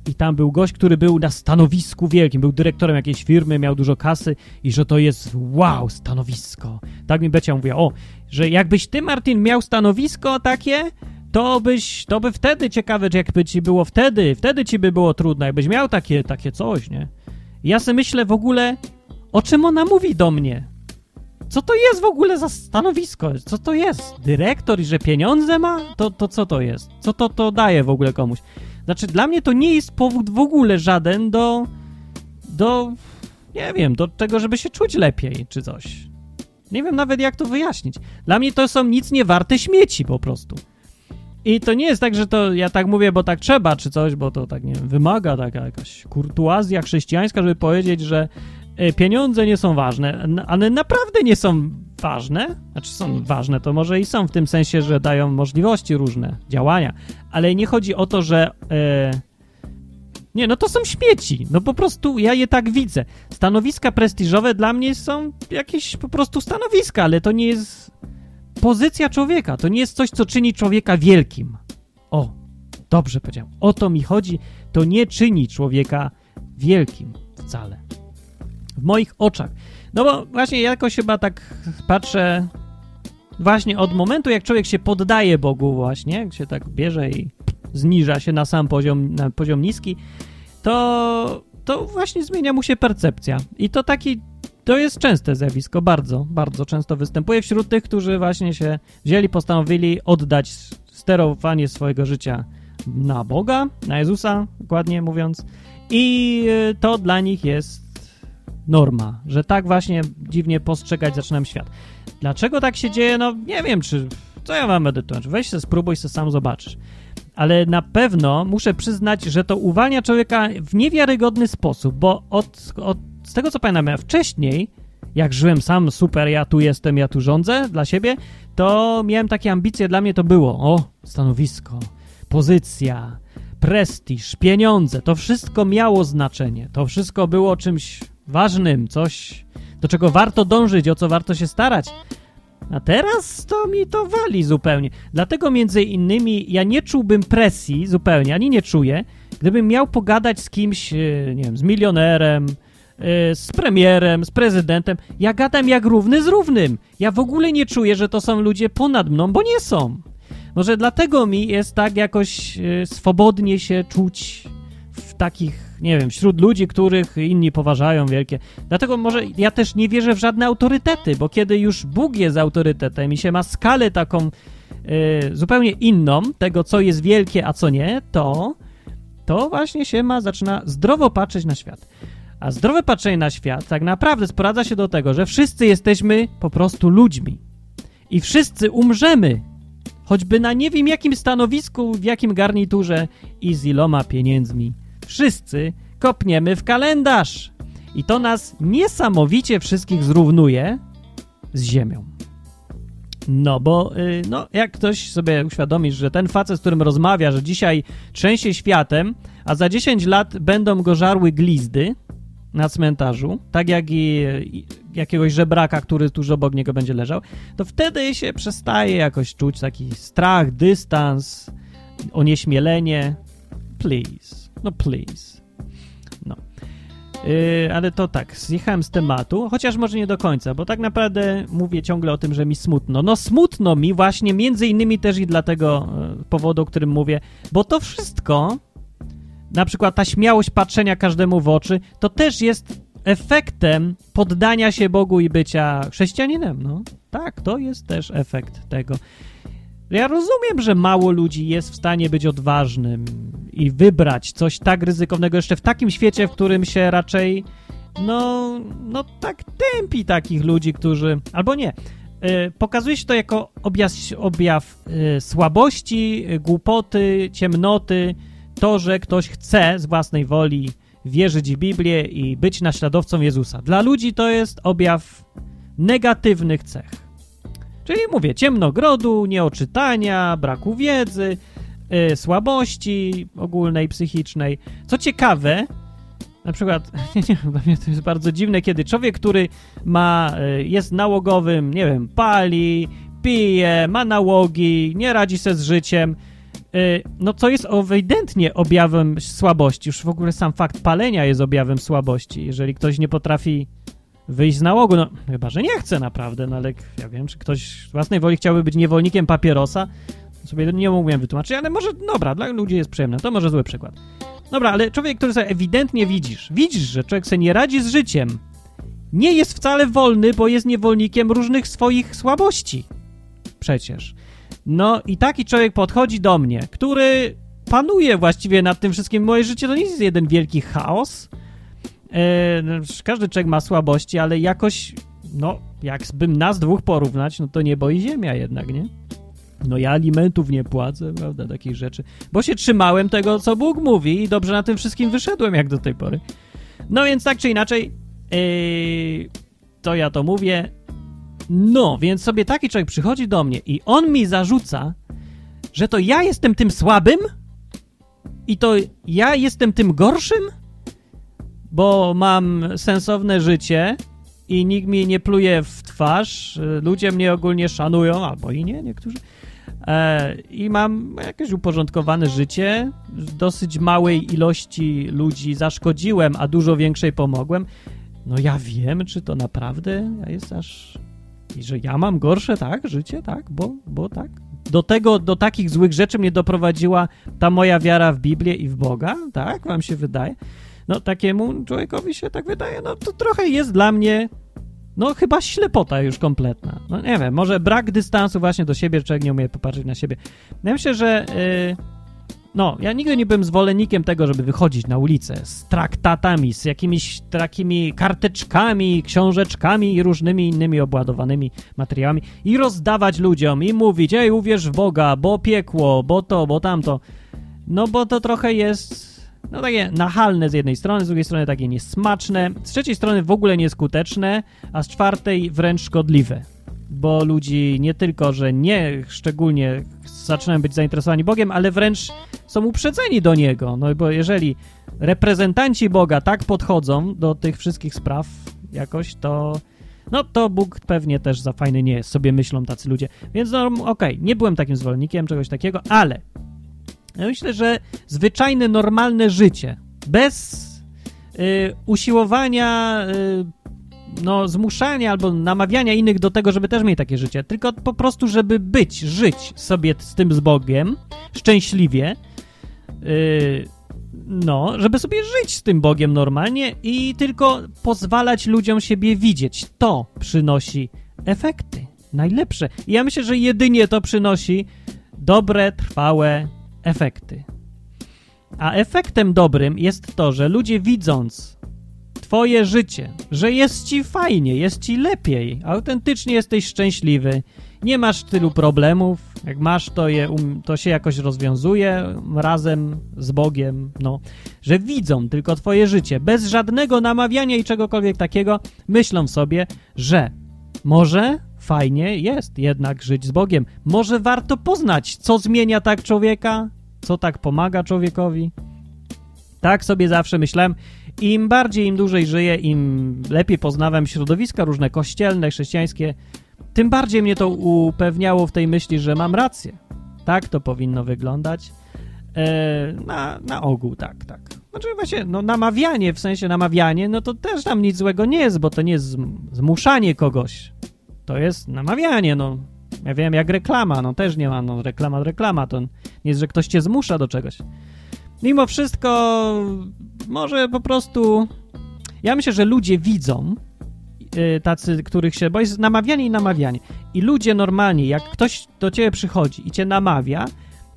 i tam był gość, który był na stanowisku wielkim, był dyrektorem jakiejś firmy, miał dużo kasy i że to jest wow, stanowisko. Tak mi Becia mówiła, o, że jakbyś ty, Martin, miał stanowisko takie, to byś, to by wtedy ciekawe, jakby ci było wtedy, wtedy ci by było trudno, jakbyś miał takie, takie coś, nie? Ja sobie myślę w ogóle, o czym ona mówi do mnie? Co to jest w ogóle za stanowisko? Co to jest? Dyrektor i że pieniądze ma? To, to co to jest? Co to, to daje w ogóle komuś? Znaczy, dla mnie to nie jest powód w ogóle żaden do. do. nie wiem, do tego, żeby się czuć lepiej czy coś. Nie wiem nawet, jak to wyjaśnić. Dla mnie to są nic nie warte śmieci po prostu. I to nie jest tak, że to ja tak mówię, bo tak trzeba, czy coś, bo to tak nie wiem, wymaga taka jakaś kurtuazja chrześcijańska, żeby powiedzieć, że e, pieniądze nie są ważne, ale naprawdę nie są ważne. Znaczy są ważne, to może i są w tym sensie, że dają możliwości różne działania, ale nie chodzi o to, że. E, nie, no to są śmieci. No po prostu ja je tak widzę. Stanowiska prestiżowe dla mnie są jakieś po prostu stanowiska, ale to nie jest pozycja człowieka. To nie jest coś, co czyni człowieka wielkim. O, dobrze powiedział. O to mi chodzi. To nie czyni człowieka wielkim wcale. W moich oczach. No bo właśnie jakoś chyba tak patrzę właśnie od momentu, jak człowiek się poddaje Bogu właśnie, jak się tak bierze i zniża się na sam poziom, na poziom niski, to, to właśnie zmienia mu się percepcja. I to taki, to jest częste zjawisko, bardzo, bardzo często występuje wśród tych, którzy właśnie się wzięli, postanowili oddać sterowanie swojego życia na Boga, na Jezusa, dokładnie mówiąc, i to dla nich jest norma, że tak właśnie dziwnie postrzegać zaczynam świat. Dlaczego tak się dzieje? No nie wiem, czy... Co ja mam medytować? Weź się spróbuj, się sam zobaczysz. Ale na pewno muszę przyznać, że to uwalnia człowieka w niewiarygodny sposób, bo od, od, z tego co pamiętam, ja wcześniej, jak żyłem sam super, ja tu jestem, ja tu rządzę dla siebie, to miałem takie ambicje, dla mnie to było, o, stanowisko, pozycja, prestiż, pieniądze, to wszystko miało znaczenie, to wszystko było czymś ważnym, coś, do czego warto dążyć, o co warto się starać. A teraz to mi to wali zupełnie. Dlatego między innymi ja nie czułbym presji zupełnie, ani nie czuję, gdybym miał pogadać z kimś, e, nie wiem, z milionerem, z premierem, z prezydentem. Ja gadam jak równy z równym. Ja w ogóle nie czuję, że to są ludzie ponad mną, bo nie są. Może dlatego mi jest tak jakoś e, swobodnie się czuć w takich nie wiem, wśród ludzi, których inni poważają wielkie. Dlatego może ja też nie wierzę w żadne autorytety, bo kiedy już Bóg jest autorytetem i się ma skalę taką y, zupełnie inną tego, co jest wielkie, a co nie, to to właśnie się ma, zaczyna zdrowo patrzeć na świat. A zdrowe patrzenie na świat tak naprawdę sprowadza się do tego, że wszyscy jesteśmy po prostu ludźmi. I wszyscy umrzemy. Choćby na nie wiem jakim stanowisku, w jakim garniturze i z iloma pieniędzmi wszyscy kopniemy w kalendarz. I to nas niesamowicie wszystkich zrównuje z Ziemią. No bo, yy, no, jak ktoś sobie uświadomi, że ten facet, z którym rozmawia, że dzisiaj trzęsie światem, a za 10 lat będą go żarły glizdy na cmentarzu, tak jak i, jakiegoś żebraka, który tuż obok niego będzie leżał, to wtedy się przestaje jakoś czuć taki strach, dystans, onieśmielenie. Please. No please. No. Yy, ale to tak, zjechałem z tematu, chociaż może nie do końca, bo tak naprawdę mówię ciągle o tym, że mi smutno. No smutno mi właśnie między innymi też i dlatego yy, powodu, o którym mówię, bo to wszystko, na przykład ta śmiałość patrzenia każdemu w oczy, to też jest efektem poddania się Bogu i bycia chrześcijaninem. No tak, to jest też efekt tego. Ja rozumiem, że mało ludzi jest w stanie być odważnym i wybrać coś tak ryzykownego jeszcze w takim świecie, w którym się raczej no, no tak tępi takich ludzi, którzy... Albo nie. Yy, pokazuje się to jako objaw, objaw yy, słabości, yy, głupoty, ciemnoty, to, że ktoś chce z własnej woli wierzyć w Biblię i być naśladowcą Jezusa. Dla ludzi to jest objaw negatywnych cech. Czyli mówię, ciemnogrodu, nieoczytania, braku wiedzy, yy, słabości ogólnej, psychicznej. Co ciekawe, na przykład, nie, nie, dla mnie to jest bardzo dziwne, kiedy człowiek, który ma, yy, jest nałogowym, nie wiem, pali, pije, ma nałogi, nie radzi sobie z życiem, no to jest ewidentnie objawem słabości. Już w ogóle sam fakt palenia jest objawem słabości. Jeżeli ktoś nie potrafi wyjść z nałogu, no chyba, że nie chce naprawdę, no ale ja wiem, czy ktoś z własnej woli chciałby być niewolnikiem papierosa, sobie nie mógłbym wytłumaczyć, ale może, dobra, dla ludzi jest przyjemne, to może zły przykład. Dobra, ale człowiek, który sobie ewidentnie widzisz, widzisz, że człowiek sobie nie radzi z życiem, nie jest wcale wolny, bo jest niewolnikiem różnych swoich słabości. Przecież. No i taki człowiek podchodzi do mnie, który panuje właściwie nad tym wszystkim. Moje życie to nie jest jeden wielki chaos, no, każdy człowiek ma słabości, ale jakoś, no, jakbym nas dwóch porównać, no to niebo i ziemia jednak, nie? No ja alimentów nie płacę, prawda, takich rzeczy. Bo się trzymałem tego, co Bóg mówi i dobrze na tym wszystkim wyszedłem, jak do tej pory. No więc tak czy inaczej, yy, to ja to mówię. No, więc sobie taki człowiek przychodzi do mnie i on mi zarzuca, że to ja jestem tym słabym i to ja jestem tym gorszym, bo mam sensowne życie i nikt mi nie pluje w twarz, ludzie mnie ogólnie szanują, albo i nie, niektórzy. E, I mam jakieś uporządkowane życie, dosyć małej ilości ludzi zaszkodziłem, a dużo większej pomogłem. No ja wiem, czy to naprawdę jest aż... I że ja mam gorsze, tak, życie, tak, bo, bo tak. Do tego, do takich złych rzeczy mnie doprowadziła ta moja wiara w Biblię i w Boga, tak, wam się wydaje no takiemu człowiekowi się tak wydaje, no to trochę jest dla mnie, no chyba ślepota już kompletna. No nie wiem, może brak dystansu właśnie do siebie, człowiek nie umie popatrzeć na siebie. Ja myślę, że yy, no, ja nigdy nie byłem zwolennikiem tego, żeby wychodzić na ulicę z traktatami, z jakimiś takimi karteczkami, książeczkami i różnymi innymi obładowanymi materiałami i rozdawać ludziom i mówić, ej, uwierz w Boga, bo piekło, bo to, bo tamto. No bo to trochę jest no takie nachalne z jednej strony, z drugiej strony takie niesmaczne, z trzeciej strony w ogóle nieskuteczne, a z czwartej wręcz szkodliwe. Bo ludzi nie tylko, że nie szczególnie zaczynają być zainteresowani Bogiem, ale wręcz są uprzedzeni do Niego. No bo jeżeli reprezentanci Boga tak podchodzą do tych wszystkich spraw jakoś, to no to Bóg pewnie też za fajny nie jest, sobie myślą tacy ludzie. Więc no okej, okay, nie byłem takim zwolennikiem czegoś takiego, ale ja myślę, że zwyczajne, normalne życie, bez y, usiłowania, y, no, zmuszania albo namawiania innych do tego, żeby też mieli takie życie, tylko po prostu, żeby być, żyć sobie z tym z Bogiem szczęśliwie, y, no, żeby sobie żyć z tym Bogiem normalnie i tylko pozwalać ludziom siebie widzieć. To przynosi efekty najlepsze. I ja myślę, że jedynie to przynosi dobre, trwałe efekty. A efektem dobrym jest to, że ludzie widząc twoje życie, że jest ci fajnie, jest ci lepiej, autentycznie jesteś szczęśliwy, nie masz tylu problemów, jak masz, to, je, um, to się jakoś rozwiązuje razem z Bogiem, no, że widzą tylko twoje życie, bez żadnego namawiania i czegokolwiek takiego, myślą sobie, że może fajnie jest jednak żyć z Bogiem. Może warto poznać, co zmienia tak człowieka, co tak pomaga człowiekowi. Tak sobie zawsze myślałem. Im bardziej, im dłużej żyję, im lepiej poznawałem środowiska różne kościelne, chrześcijańskie, tym bardziej mnie to upewniało w tej myśli, że mam rację. Tak to powinno wyglądać. E, na, na ogół, tak, tak. Znaczy właśnie, no namawianie, w sensie namawianie, no to też tam nic złego nie jest, bo to nie jest zmuszanie kogoś. To jest namawianie, no. Ja wiem, jak reklama, no też nie ma, no reklama, reklama, to nie jest, że ktoś cię zmusza do czegoś. Mimo wszystko, może po prostu... Ja myślę, że ludzie widzą, yy, tacy, których się... Bo jest namawianie i namawianie. I ludzie normalnie, jak ktoś do ciebie przychodzi i cię namawia,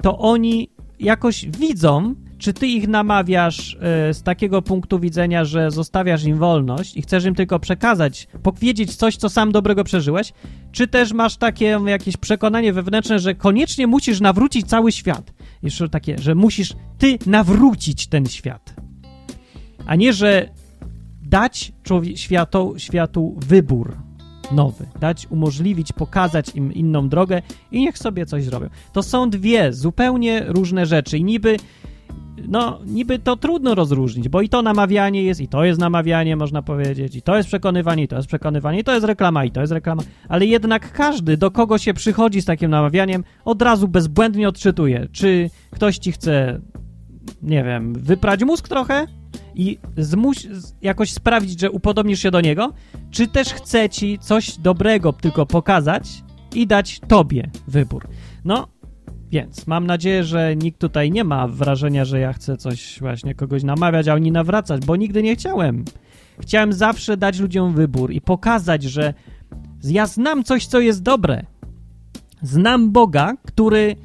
to oni jakoś widzą, czy ty ich namawiasz y, z takiego punktu widzenia, że zostawiasz im wolność i chcesz im tylko przekazać, powiedzieć coś, co sam dobrego przeżyłeś, czy też masz takie jakieś przekonanie wewnętrzne, że koniecznie musisz nawrócić cały świat. Jeszcze takie, że musisz ty nawrócić ten świat. A nie, że dać światu, światu wybór. nowy, dać, umożliwić, pokazać im inną drogę i niech sobie coś zrobią. To są dwie zupełnie różne rzeczy i niby no, niby to trudno rozróżnić, bo i to namawianie jest, i to jest namawianie, można powiedzieć, i to jest przekonywanie, i to jest przekonywanie, i to jest reklama, i to jest reklama, ale jednak każdy, do kogo się przychodzi z takim namawianiem, od razu bezbłędnie odczytuje, czy ktoś ci chce, nie wiem, wyprać mózg trochę i zmuś, jakoś sprawić, że upodobnisz się do niego, czy też chce ci coś dobrego tylko pokazać i dać tobie wybór. No, więc mam nadzieję, że nikt tutaj nie ma wrażenia, że ja chcę coś właśnie kogoś namawiać, a oni nawracać, bo nigdy nie chciałem. Chciałem zawsze dać ludziom wybór i pokazać, że ja znam coś, co jest dobre. Znam Boga, który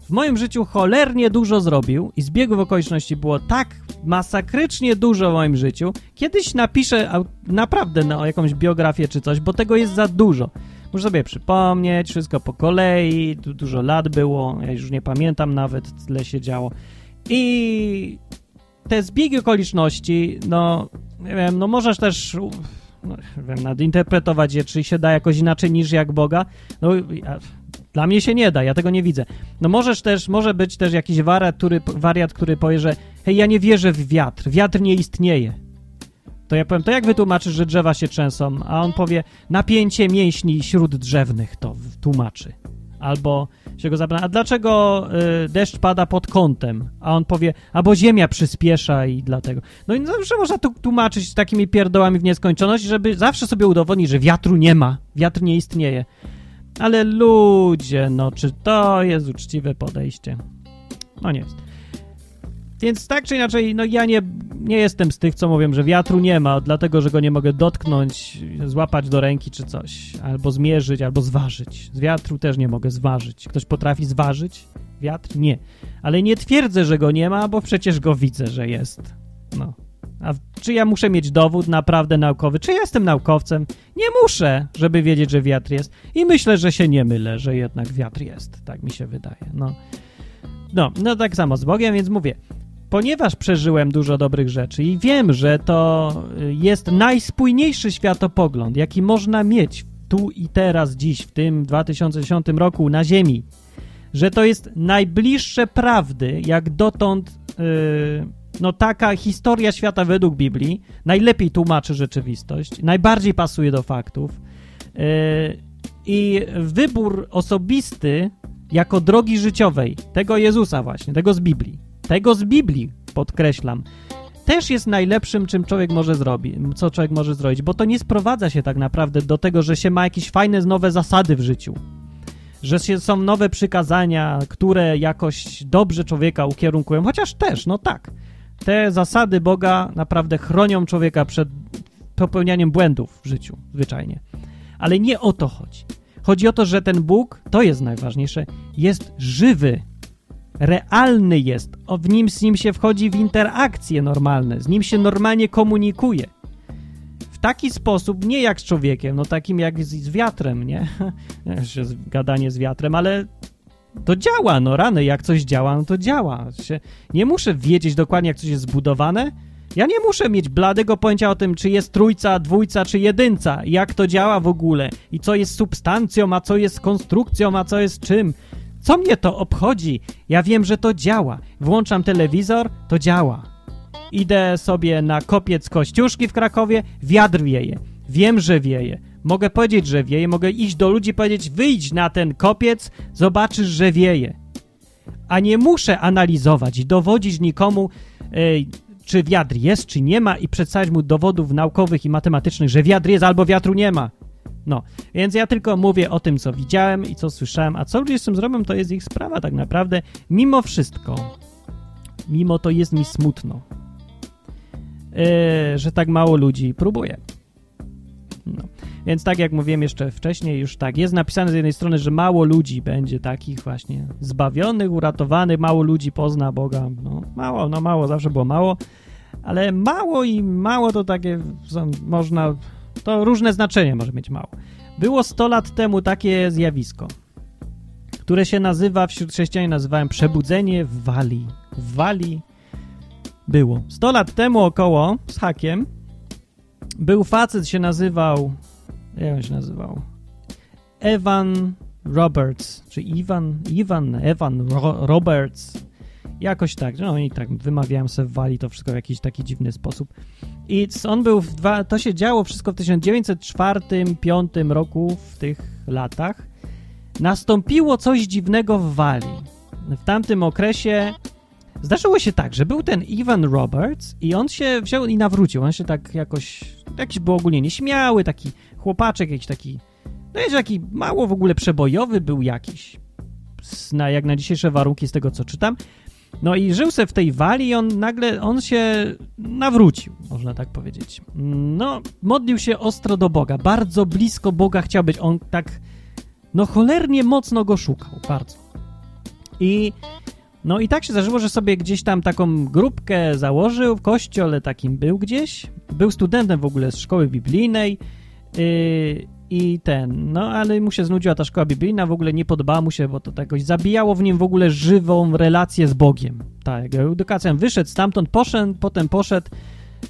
w moim życiu cholernie dużo zrobił i zbiegów okoliczności było tak masakrycznie dużo w moim życiu. Kiedyś napiszę naprawdę na jakąś biografię czy coś, bo tego jest za dużo. Muszę sobie przypomnieć, wszystko po kolei, tu dużo lat było, ja już nie pamiętam nawet, tyle się działo. I te zbiegi okoliczności, no, nie wiem, no możesz też, no, wiem, nadinterpretować je, czy się da jakoś inaczej niż jak Boga. No, ja, dla mnie się nie da, ja tego nie widzę. No możesz też, może być też jakiś wariat, który, wariat, który powie, że hej, ja nie wierzę w wiatr, wiatr nie istnieje. To ja powiem, to jak wytłumaczysz, że drzewa się trzęsą? A on powie, napięcie mięśni śróddrzewnych to tłumaczy. Albo się go zapyta, a dlaczego y, deszcz pada pod kątem? A on powie, albo ziemia przyspiesza i dlatego. No i zawsze można to tłumaczyć takimi pierdołami w nieskończoność, żeby zawsze sobie udowodnić, że wiatru nie ma, wiatr nie istnieje. Ale ludzie, no czy to jest uczciwe podejście? No nie jest. Więc tak czy inaczej, no ja nie, nie jestem z tych, co mówią, że wiatru nie ma, dlatego, że go nie mogę dotknąć, złapać do ręki czy coś, albo zmierzyć, albo zważyć. Z wiatru też nie mogę zważyć. Ktoś potrafi zważyć? Wiatr? Nie. Ale nie twierdzę, że go nie ma, bo przecież go widzę, że jest. No. A czy ja muszę mieć dowód naprawdę naukowy? Czy jestem naukowcem? Nie muszę, żeby wiedzieć, że wiatr jest. I myślę, że się nie mylę, że jednak wiatr jest. Tak mi się wydaje. No. No, no tak samo z Bogiem, więc mówię, ponieważ przeżyłem dużo dobrych rzeczy i wiem, że to y, jest najspójniejszy światopogląd, jaki można mieć tu i teraz, dziś, w tym 2010 roku na Ziemi, że to jest najbliższe prawdy, jak dotąd yy, no taka historia świata według Biblii najlepiej tłumaczy rzeczywistość, najbardziej pasuje do faktów yy, i wybór osobisty jako drogi życiowej tego Jezusa właśnie, tego z Biblii, tego z Biblii, podkreślam, też jest najlepszym, czym człowiek może zrobić, co człowiek może zrobić, bo to nie sprowadza się tak naprawdę do tego, że się ma jakieś fajne, nowe zasady w życiu, że się, są nowe przykazania, które jakoś dobrze człowieka ukierunkują, chociaż też, no tak, te zasady Boga naprawdę chronią człowieka przed popełnianiem błędów w życiu, zwyczajnie. Ale nie o to chodzi. Chodzi o to, że ten Bóg, to jest najważniejsze, jest żywy, realny jest, o, w nim, z nim się wchodzi w interakcje normalne, z nim się normalnie komunikuje. W taki sposób, nie jak z człowiekiem, no takim jak z, z wiatrem, nie? Gadanie z wiatrem, ale to działa, no rany, jak coś działa, no to działa. Nie muszę wiedzieć dokładnie, jak coś jest zbudowane, ja nie muszę mieć bladego pojęcia o tym, czy jest trójca, dwójca, czy jedynca, jak to działa w ogóle i co jest substancją, a co jest konstrukcją, a co jest czym. Co mnie to obchodzi? Ja wiem, że to działa. Włączam telewizor, to działa. Idę sobie na kopiec Kościuszki w Krakowie, wiatr wieje. Wiem, że wieje. Mogę powiedzieć, że wieje, mogę iść do ludzi powiedzieć, wyjdź na ten kopiec, zobaczysz, że wieje. A nie muszę analizować i dowodzić nikomu, czy wiatr jest, czy nie ma i przedstawić mu dowodów naukowych i matematycznych, że wiatr jest albo wiatru nie ma. No, więc ja tylko mówię o tym, co widziałem i co słyszałem, a co ludzie z tym zrobią, to jest ich sprawa tak naprawdę. Mimo wszystko, mimo to jest mi smutno, yy, że tak mało ludzi próbuje. No. Więc tak jak mówiłem jeszcze wcześniej, już tak, jest napisane z jednej strony, że mało ludzi będzie takich właśnie zbawionych, uratowanych, mało ludzi pozna Boga. No mało, no mało, zawsze było mało, ale mało i mało to takie można to różne znaczenie może mieć mało. Było 100 lat temu takie zjawisko, które się nazywa, wśród chrześcijan nazywałem przebudzenie w Walii. W Walii było. 100 lat temu około, z hakiem, był facet, się nazywał Jak on się nazywał? Evan Roberts, czy Ivan, Ivan, Evan Ro Roberts. Jakoś tak, no i tak wymawiałem sobie Wali to wszystko w jakiś taki dziwny sposób. I on był w dwa, to się działo wszystko w 1904-1905 roku, w tych latach. Nastąpiło coś dziwnego w Wali. W tamtym okresie zdarzyło się tak, że był ten Ivan Roberts i on się wziął i nawrócił. On się tak jakoś, jakiś był ogólnie nieśmiały, taki chłopaczek, jakiś taki, no jest taki mało w ogóle przebojowy był jakiś. Na, jak na dzisiejsze warunki z tego, co czytam. No i żył se w tej wali i on nagle, on się nawrócił, można tak powiedzieć. No, modlił się ostro do Boga, bardzo blisko Boga chciał być. On tak, no cholernie mocno go szukał, bardzo. I no i tak się zdarzyło, że sobie gdzieś tam taką grupkę założył, w kościole takim był gdzieś. Był studentem w ogóle z szkoły biblijnej yy, i ten, no ale mu się znudziła ta szkoła biblijna, w ogóle nie podobała mu się, bo to jakoś zabijało w nim w ogóle żywą relację z Bogiem. Ta jego edukacja. Wyszedł stamtąd, poszedł, potem poszedł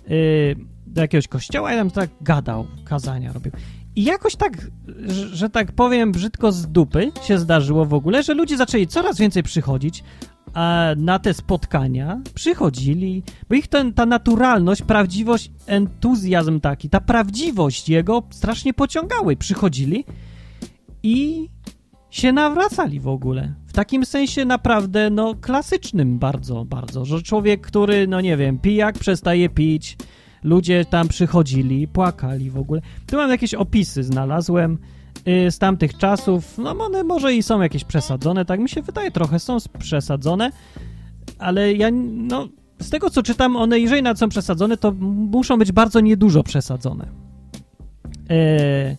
yy, do jakiegoś kościoła i tam tak gadał, kazania robił. I jakoś tak, że, że, tak powiem brzydko z dupy się zdarzyło w ogóle, że ludzie zaczęli coraz więcej przychodzić, na te spotkania przychodzili, bo ich ten, ta naturalność, prawdziwość, entuzjazm taki, ta prawdziwość jego strasznie pociągały. Przychodzili i się nawracali w ogóle. W takim sensie naprawdę, no, klasycznym bardzo, bardzo, że człowiek, który, no nie wiem, pijak przestaje pić, ludzie tam przychodzili, płakali w ogóle. Tu mam jakieś opisy, znalazłem z tamtych czasów, no one może i są jakieś przesadzone, tak mi się wydaje, trochę są przesadzone, ale ja, no, z tego co czytam, one jeżeli nawet są przesadzone, to muszą być bardzo niedużo przesadzone. E,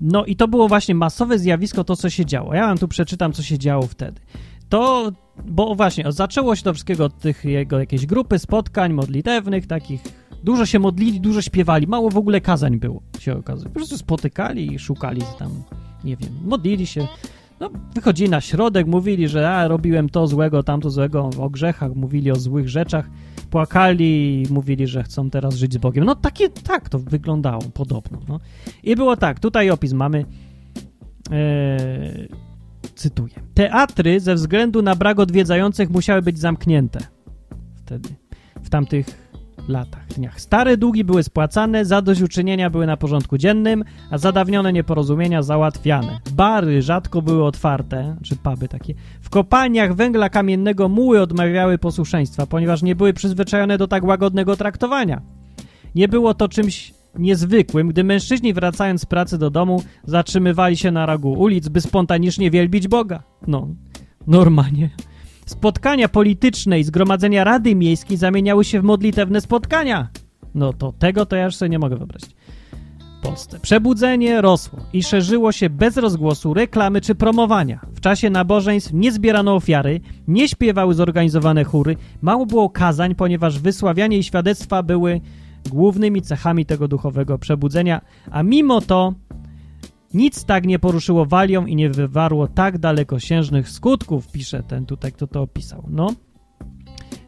no i to było właśnie masowe zjawisko, to co się działo. Ja wam tu przeczytam, co się działo wtedy. To, bo właśnie, zaczęło się to wszystkiego od tych jego jakiejś grupy spotkań modlitewnych, takich Dużo się modlili, dużo śpiewali, mało w ogóle kazań było, się okazuje. Po prostu spotykali i szukali tam, nie wiem, modlili się. No, wychodzili na środek, mówili, że a, robiłem to złego, tamto złego, o grzechach, mówili o złych rzeczach, płakali i mówili, że chcą teraz żyć z Bogiem. No takie, tak to wyglądało podobno. No. I było tak, tutaj opis mamy, e, cytuję. Teatry ze względu na brak odwiedzających musiały być zamknięte wtedy, w tamtych latach, dniach. Stare długi były spłacane, zadośćuczynienia były na porządku dziennym, a zadawnione nieporozumienia załatwiane. Bary rzadko były otwarte, czy puby takie. W kopalniach węgla kamiennego muły odmawiały posłuszeństwa, ponieważ nie były przyzwyczajone do tak łagodnego traktowania. Nie było to czymś niezwykłym, gdy mężczyźni wracając z pracy do domu zatrzymywali się na rogu ulic, by spontanicznie wielbić Boga. No, normalnie. Spotkania polityczne i zgromadzenia Rady Miejskiej zamieniały się w modlitewne spotkania. No to tego to ja już sobie nie mogę wyobrazić. Polsce. Przebudzenie rosło i szerzyło się bez rozgłosu, reklamy czy promowania. W czasie nabożeństw nie zbierano ofiary, nie śpiewały zorganizowane chóry, mało było kazań, ponieważ wysławianie i świadectwa były głównymi cechami tego duchowego przebudzenia, a mimo to nic tak nie poruszyło walią i nie wywarło tak dalekosiężnych skutków, pisze ten tutaj, kto to opisał. No,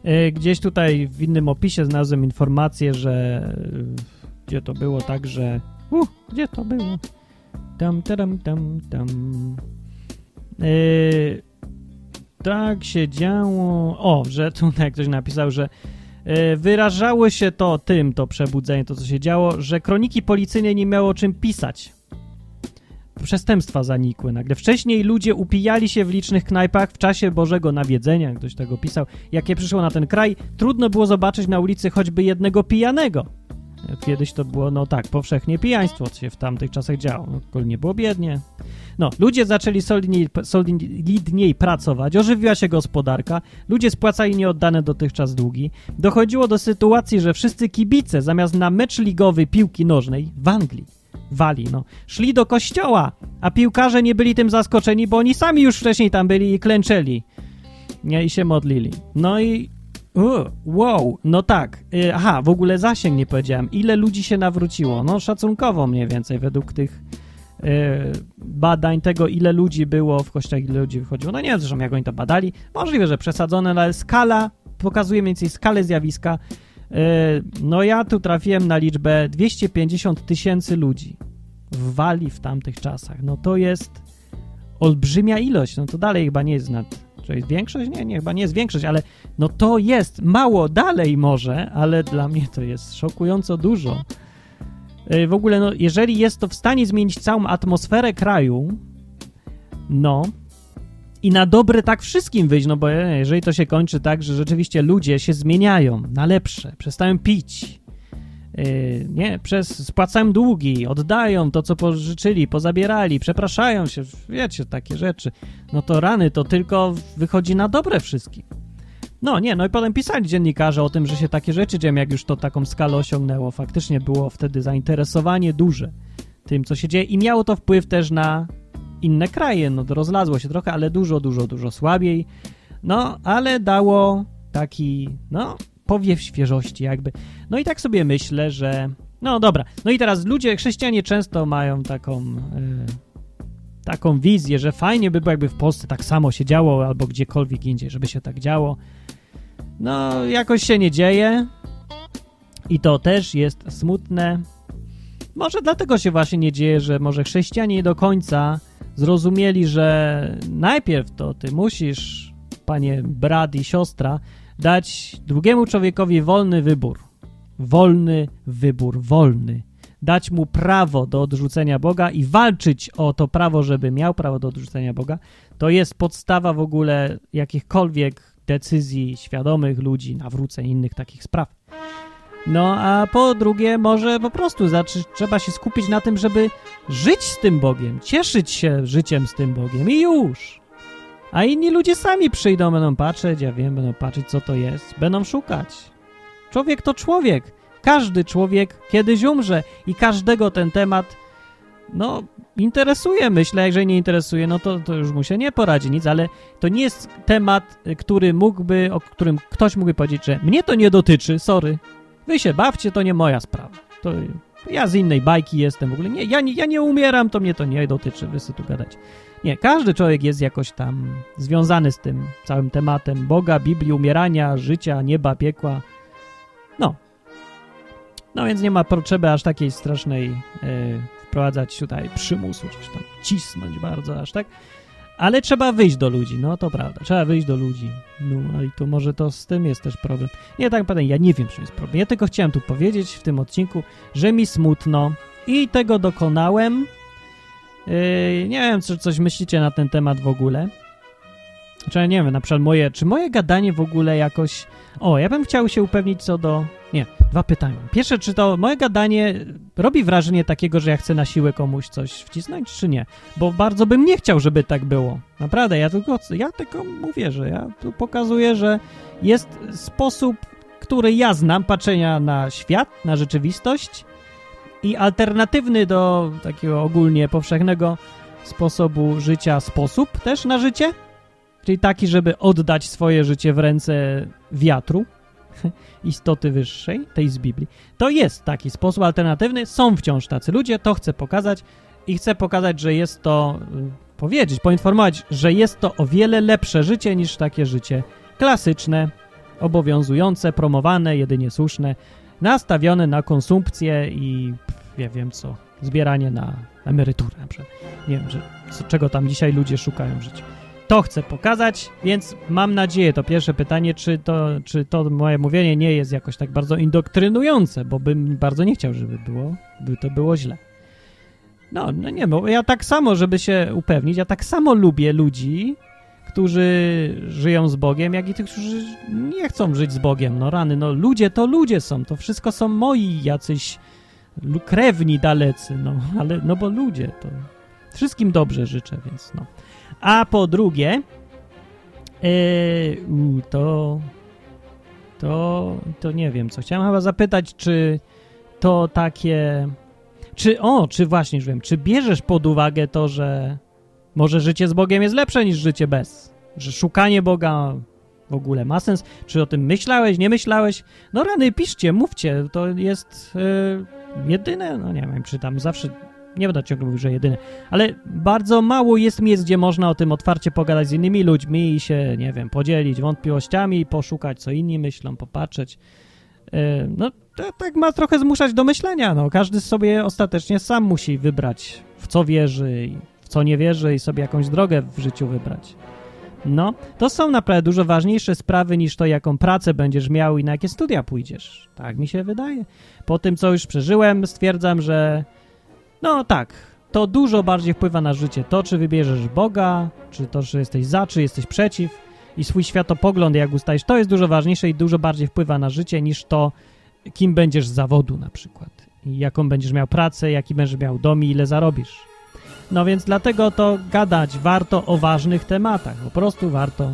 e, gdzieś tutaj w innym opisie znalazłem informację, że e, gdzie to było tak, że uh, gdzie to było? Tam, tam, tam, tam. Yy, tak się działo. O, że tutaj ktoś napisał, że wyrażało się to tym, to przebudzenie, to co się działo, że kroniki policyjne nie miało o czym pisać przestępstwa zanikły nagle. Wcześniej ludzie upijali się w licznych knajpach w czasie Bożego nawiedzenia, ktoś tego pisał. Jakie przyszło na ten kraj, trudno było zobaczyć na ulicy choćby jednego pijanego. Kiedyś to było, no tak, powszechnie pijaństwo, co się w tamtych czasach działo. No, nie było biednie. No, ludzie zaczęli solidniej, solidniej pracować, ożywiła się gospodarka, ludzie spłacali nieoddane dotychczas długi. Dochodziło do sytuacji, że wszyscy kibice zamiast na mecz ligowy piłki nożnej w Anglii wali, no. Szli do kościoła, a piłkarze nie byli tym zaskoczeni, bo oni sami już wcześniej tam byli i klęczeli. Nie, i się modlili. No i uh, wow, no tak. Y, aha, w ogóle zasięg nie powiedziałem. Ile ludzi się nawróciło? No szacunkowo mniej więcej według tych y, badań tego, ile ludzi było w kościołach, ile ludzi wychodziło. No nie wiem zresztą, jak oni to badali. Możliwe, że przesadzone, no ale skala pokazuje mniej więcej skalę zjawiska no ja tu trafiłem na liczbę 250 tysięcy ludzi wali w tamtych czasach. No to jest olbrzymia ilość, no to dalej chyba nie jest nad... Czy jest większość? Nie, nie, chyba nie jest większość, ale no to jest mało dalej może, ale dla mnie to jest szokująco dużo. E, w ogóle, no, jeżeli jest to w stanie zmienić całą atmosferę kraju, no i na dobre tak wszystkim wyjść, no bo jeżeli to się kończy tak, że rzeczywiście ludzie się zmieniają na lepsze, przestają pić, yy, nie, przez, spłacają długi, oddają to, co pożyczyli, pozabierali, przepraszają się, wiecie, takie rzeczy, no to rany to tylko wychodzi na dobre wszystkim. No nie, no i potem pisali dziennikarze o tym, że się takie rzeczy dzieją, jak już to taką skalę osiągnęło. Faktycznie było wtedy zainteresowanie duże tym, co się dzieje i miało to wpływ też na inne kraje. No to rozlazło się trochę, ale dużo, dużo, dużo słabiej. No, ale dało taki, no, powiew świeżości jakby. No i tak sobie myślę, że... No dobra, no i teraz ludzie, chrześcijanie często mają taką... Yy, taką wizję, że fajnie by było, jakby w Polsce tak samo się działo, albo gdziekolwiek indziej, żeby się tak działo. No, jakoś się nie dzieje i to też jest smutne. Może dlatego się właśnie nie dzieje, że może chrześcijanie nie do końca zrozumieli, że najpierw to ty musisz, panie brat i siostra, dać drugiemu człowiekowi wolny wybór. Wolny wybór, wolny. Dać mu prawo do odrzucenia Boga i walczyć o to prawo, żeby miał prawo do odrzucenia Boga. To jest podstawa w ogóle jakichkolwiek decyzji świadomych ludzi, nawróceń, innych takich spraw. No a po drugie, może po prostu trzeba się skupić na tym, żeby żyć z tym Bogiem, cieszyć się życiem z tym Bogiem i już. A inni ludzie sami przyjdą, będą patrzeć, ja wiem, będą patrzeć, co to jest, będą szukać. Człowiek to człowiek. Każdy człowiek kiedyś umrze i każdego ten temat, no, interesuje, myślę. Jeżeli nie interesuje, no to, to już mu się nie poradzi nic, ale to nie jest temat, który mógłby, o którym ktoś mógłby powiedzieć, że mnie to nie dotyczy, sorry. Wy się bawcie, to nie moja sprawa. To ja z innej bajki jestem w ogóle. Nie, ja, nie, ja nie umieram, to mnie to nie dotyczy, wy sobie tu gadać. Nie, każdy człowiek jest jakoś tam związany z tym całym tematem Boga, Biblii, umierania, życia, nieba, piekła. No. No więc nie ma potrzeby aż takiej strasznej yy, wprowadzać tutaj przymusu, coś tam cisnąć bardzo aż tak. Ale trzeba wyjść do ludzi, no to prawda, trzeba wyjść do ludzi. No i to może to z tym jest też problem. Nie, tak naprawdę ja nie wiem, czym jest problem. Ja tylko chciałem tu powiedzieć w tym odcinku, że mi smutno i tego dokonałem. Yy, nie wiem, czy coś myślicie na ten temat w ogóle. Czy ja nie wiem, na przykład moje, czy moje gadanie w ogóle jakoś... O, ja bym chciał się upewnić co do... Nie, dwa pytania. Pierwsze, czy to moje gadanie robi wrażenie takiego, że ja chcę na siłę komuś coś wcisnąć, czy nie? Bo bardzo bym nie chciał, żeby tak było. Naprawdę, ja tylko, ja tylko mówię, że ja tu pokazuję, że jest sposób, który ja znam, patrzenia na świat, na rzeczywistość i alternatywny do takiego ogólnie powszechnego sposobu życia sposób też na życie, czyli taki, żeby oddać swoje życie w ręce wiatru, istoty wyższej, tej z Biblii. To jest taki sposób alternatywny, są wciąż tacy ludzie, to chcę pokazać i chcę pokazać, że jest to, y, powiedzieć, poinformować, że jest to o wiele lepsze życie niż takie życie klasyczne, obowiązujące, promowane, jedynie słuszne, nastawione na konsumpcję i ja wiem co, zbieranie na emeryturę. Nie wiem, że, co, czego tam dzisiaj ludzie szukają w życiu to chcę pokazać, więc mam nadzieję, to pierwsze pytanie, czy to, czy to moje mówienie nie jest jakoś tak bardzo indoktrynujące, bo bym bardzo nie chciał, żeby było, by to było źle. No, no nie, bo ja tak samo, żeby się upewnić, ja tak samo lubię ludzi, którzy żyją z Bogiem, jak i tych, którzy nie chcą żyć z Bogiem. No rany, no ludzie to ludzie są, to wszystko są moi jacyś krewni dalecy, no, ale, no bo ludzie to... Wszystkim dobrze życzę, więc no. A po drugie, yy, to, to, to nie wiem, co chciałem chyba zapytać, czy to takie, czy, o, czy właśnie, już wiem, czy bierzesz pod uwagę to, że może życie z Bogiem jest lepsze niż życie bez, że szukanie Boga w ogóle ma sens? Czy o tym myślałeś, nie myślałeś? No rany, piszcie, mówcie, to jest yy, jedyne, no nie wiem, czy tam zawsze nie będę ciągle mówił, że jedyne, ale bardzo mało jest miejsc, gdzie można o tym otwarcie pogadać z innymi ludźmi i się, nie wiem, podzielić wątpliwościami, poszukać, co inni myślą, popatrzeć. E, no, tak ma trochę zmuszać do myślenia. No, każdy sobie ostatecznie sam musi wybrać, w co wierzy, w co nie wierzy i sobie jakąś drogę w życiu wybrać. No, to są naprawdę dużo ważniejsze sprawy niż to, jaką pracę będziesz miał i na jakie studia pójdziesz. Tak mi się wydaje. Po tym, co już przeżyłem, stwierdzam, że no tak, to dużo bardziej wpływa na życie. To, czy wybierzesz Boga, czy to, czy jesteś za, czy jesteś przeciw i swój światopogląd, jak ustajesz, to jest dużo ważniejsze i dużo bardziej wpływa na życie niż to, kim będziesz z zawodu na przykład. I jaką będziesz miał pracę, jaki będziesz miał dom i ile zarobisz. No więc dlatego to gadać warto o ważnych tematach. Po prostu warto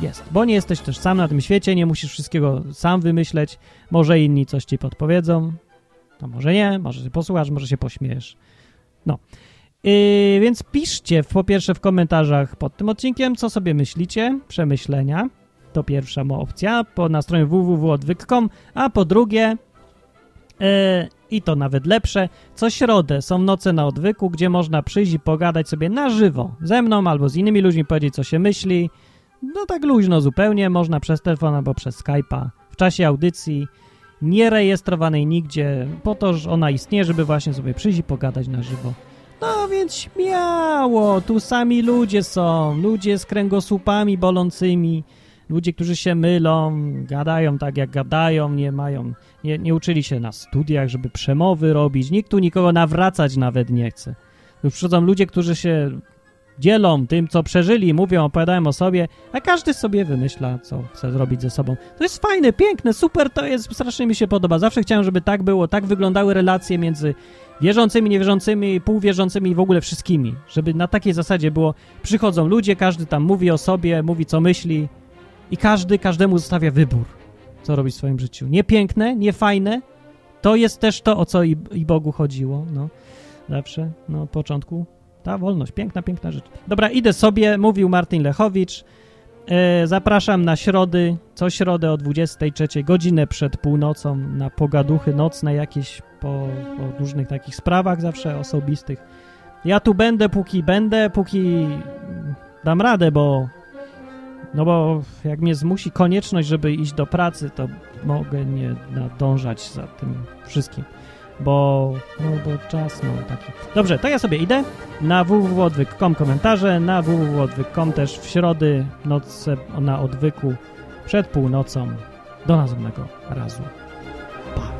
jest. Bo nie jesteś też sam na tym świecie, nie musisz wszystkiego sam wymyśleć. Może inni coś ci podpowiedzą, a może nie, może się posłuchasz, może się pośmiejesz. No. Yy, więc piszcie po pierwsze w komentarzach pod tym odcinkiem, co sobie myślicie, przemyślenia. To pierwsza opcja po, na stronie www.odwyk.com, a po drugie yy, i to nawet lepsze, co środę są noce na odwyku, gdzie można przyjść i pogadać sobie na żywo ze mną albo z innymi ludźmi, powiedzieć co się myśli. No tak luźno zupełnie, można przez telefon albo przez Skype'a w czasie audycji nierejestrowanej nigdzie, po to, że ona istnieje, żeby właśnie sobie przyjść i pogadać na żywo. No więc śmiało, tu sami ludzie są, ludzie z kręgosłupami bolącymi, ludzie, którzy się mylą, gadają tak jak gadają, nie mają, nie, nie uczyli się na studiach, żeby przemowy robić, nikt tu nikogo nawracać nawet nie chce. Tu przychodzą ludzie, którzy się dzielą tym, co przeżyli, mówią, opowiadają o sobie, a każdy sobie wymyśla, co chce zrobić ze sobą. To jest fajne, piękne, super, to jest, strasznie mi się podoba. Zawsze chciałem, żeby tak było, tak wyglądały relacje między wierzącymi, niewierzącymi, półwierzącymi i w ogóle wszystkimi. Żeby na takiej zasadzie było, przychodzą ludzie, każdy tam mówi o sobie, mówi co myśli i każdy każdemu zostawia wybór, co robić w swoim życiu. Nie piękne, nie fajne, to jest też to, o co i, i Bogu chodziło, no. Zawsze, no, początku ta wolność, piękna, piękna rzecz. Dobra, idę sobie, mówił Martin Lechowicz. E, zapraszam na środy, co środę o 23 godzinę przed północą na pogaduchy nocne jakieś po, po różnych takich sprawach zawsze osobistych. Ja tu będę, póki będę, póki dam radę, bo no bo jak mnie zmusi konieczność, żeby iść do pracy, to mogę nie nadążać za tym wszystkim bo, no, bo czas no taki. Dobrze, to ja sobie idę na www.odwyk.com komentarze, na www.odwyk.com też w środy noce na odwyku przed północą. Do następnego razu. Pa!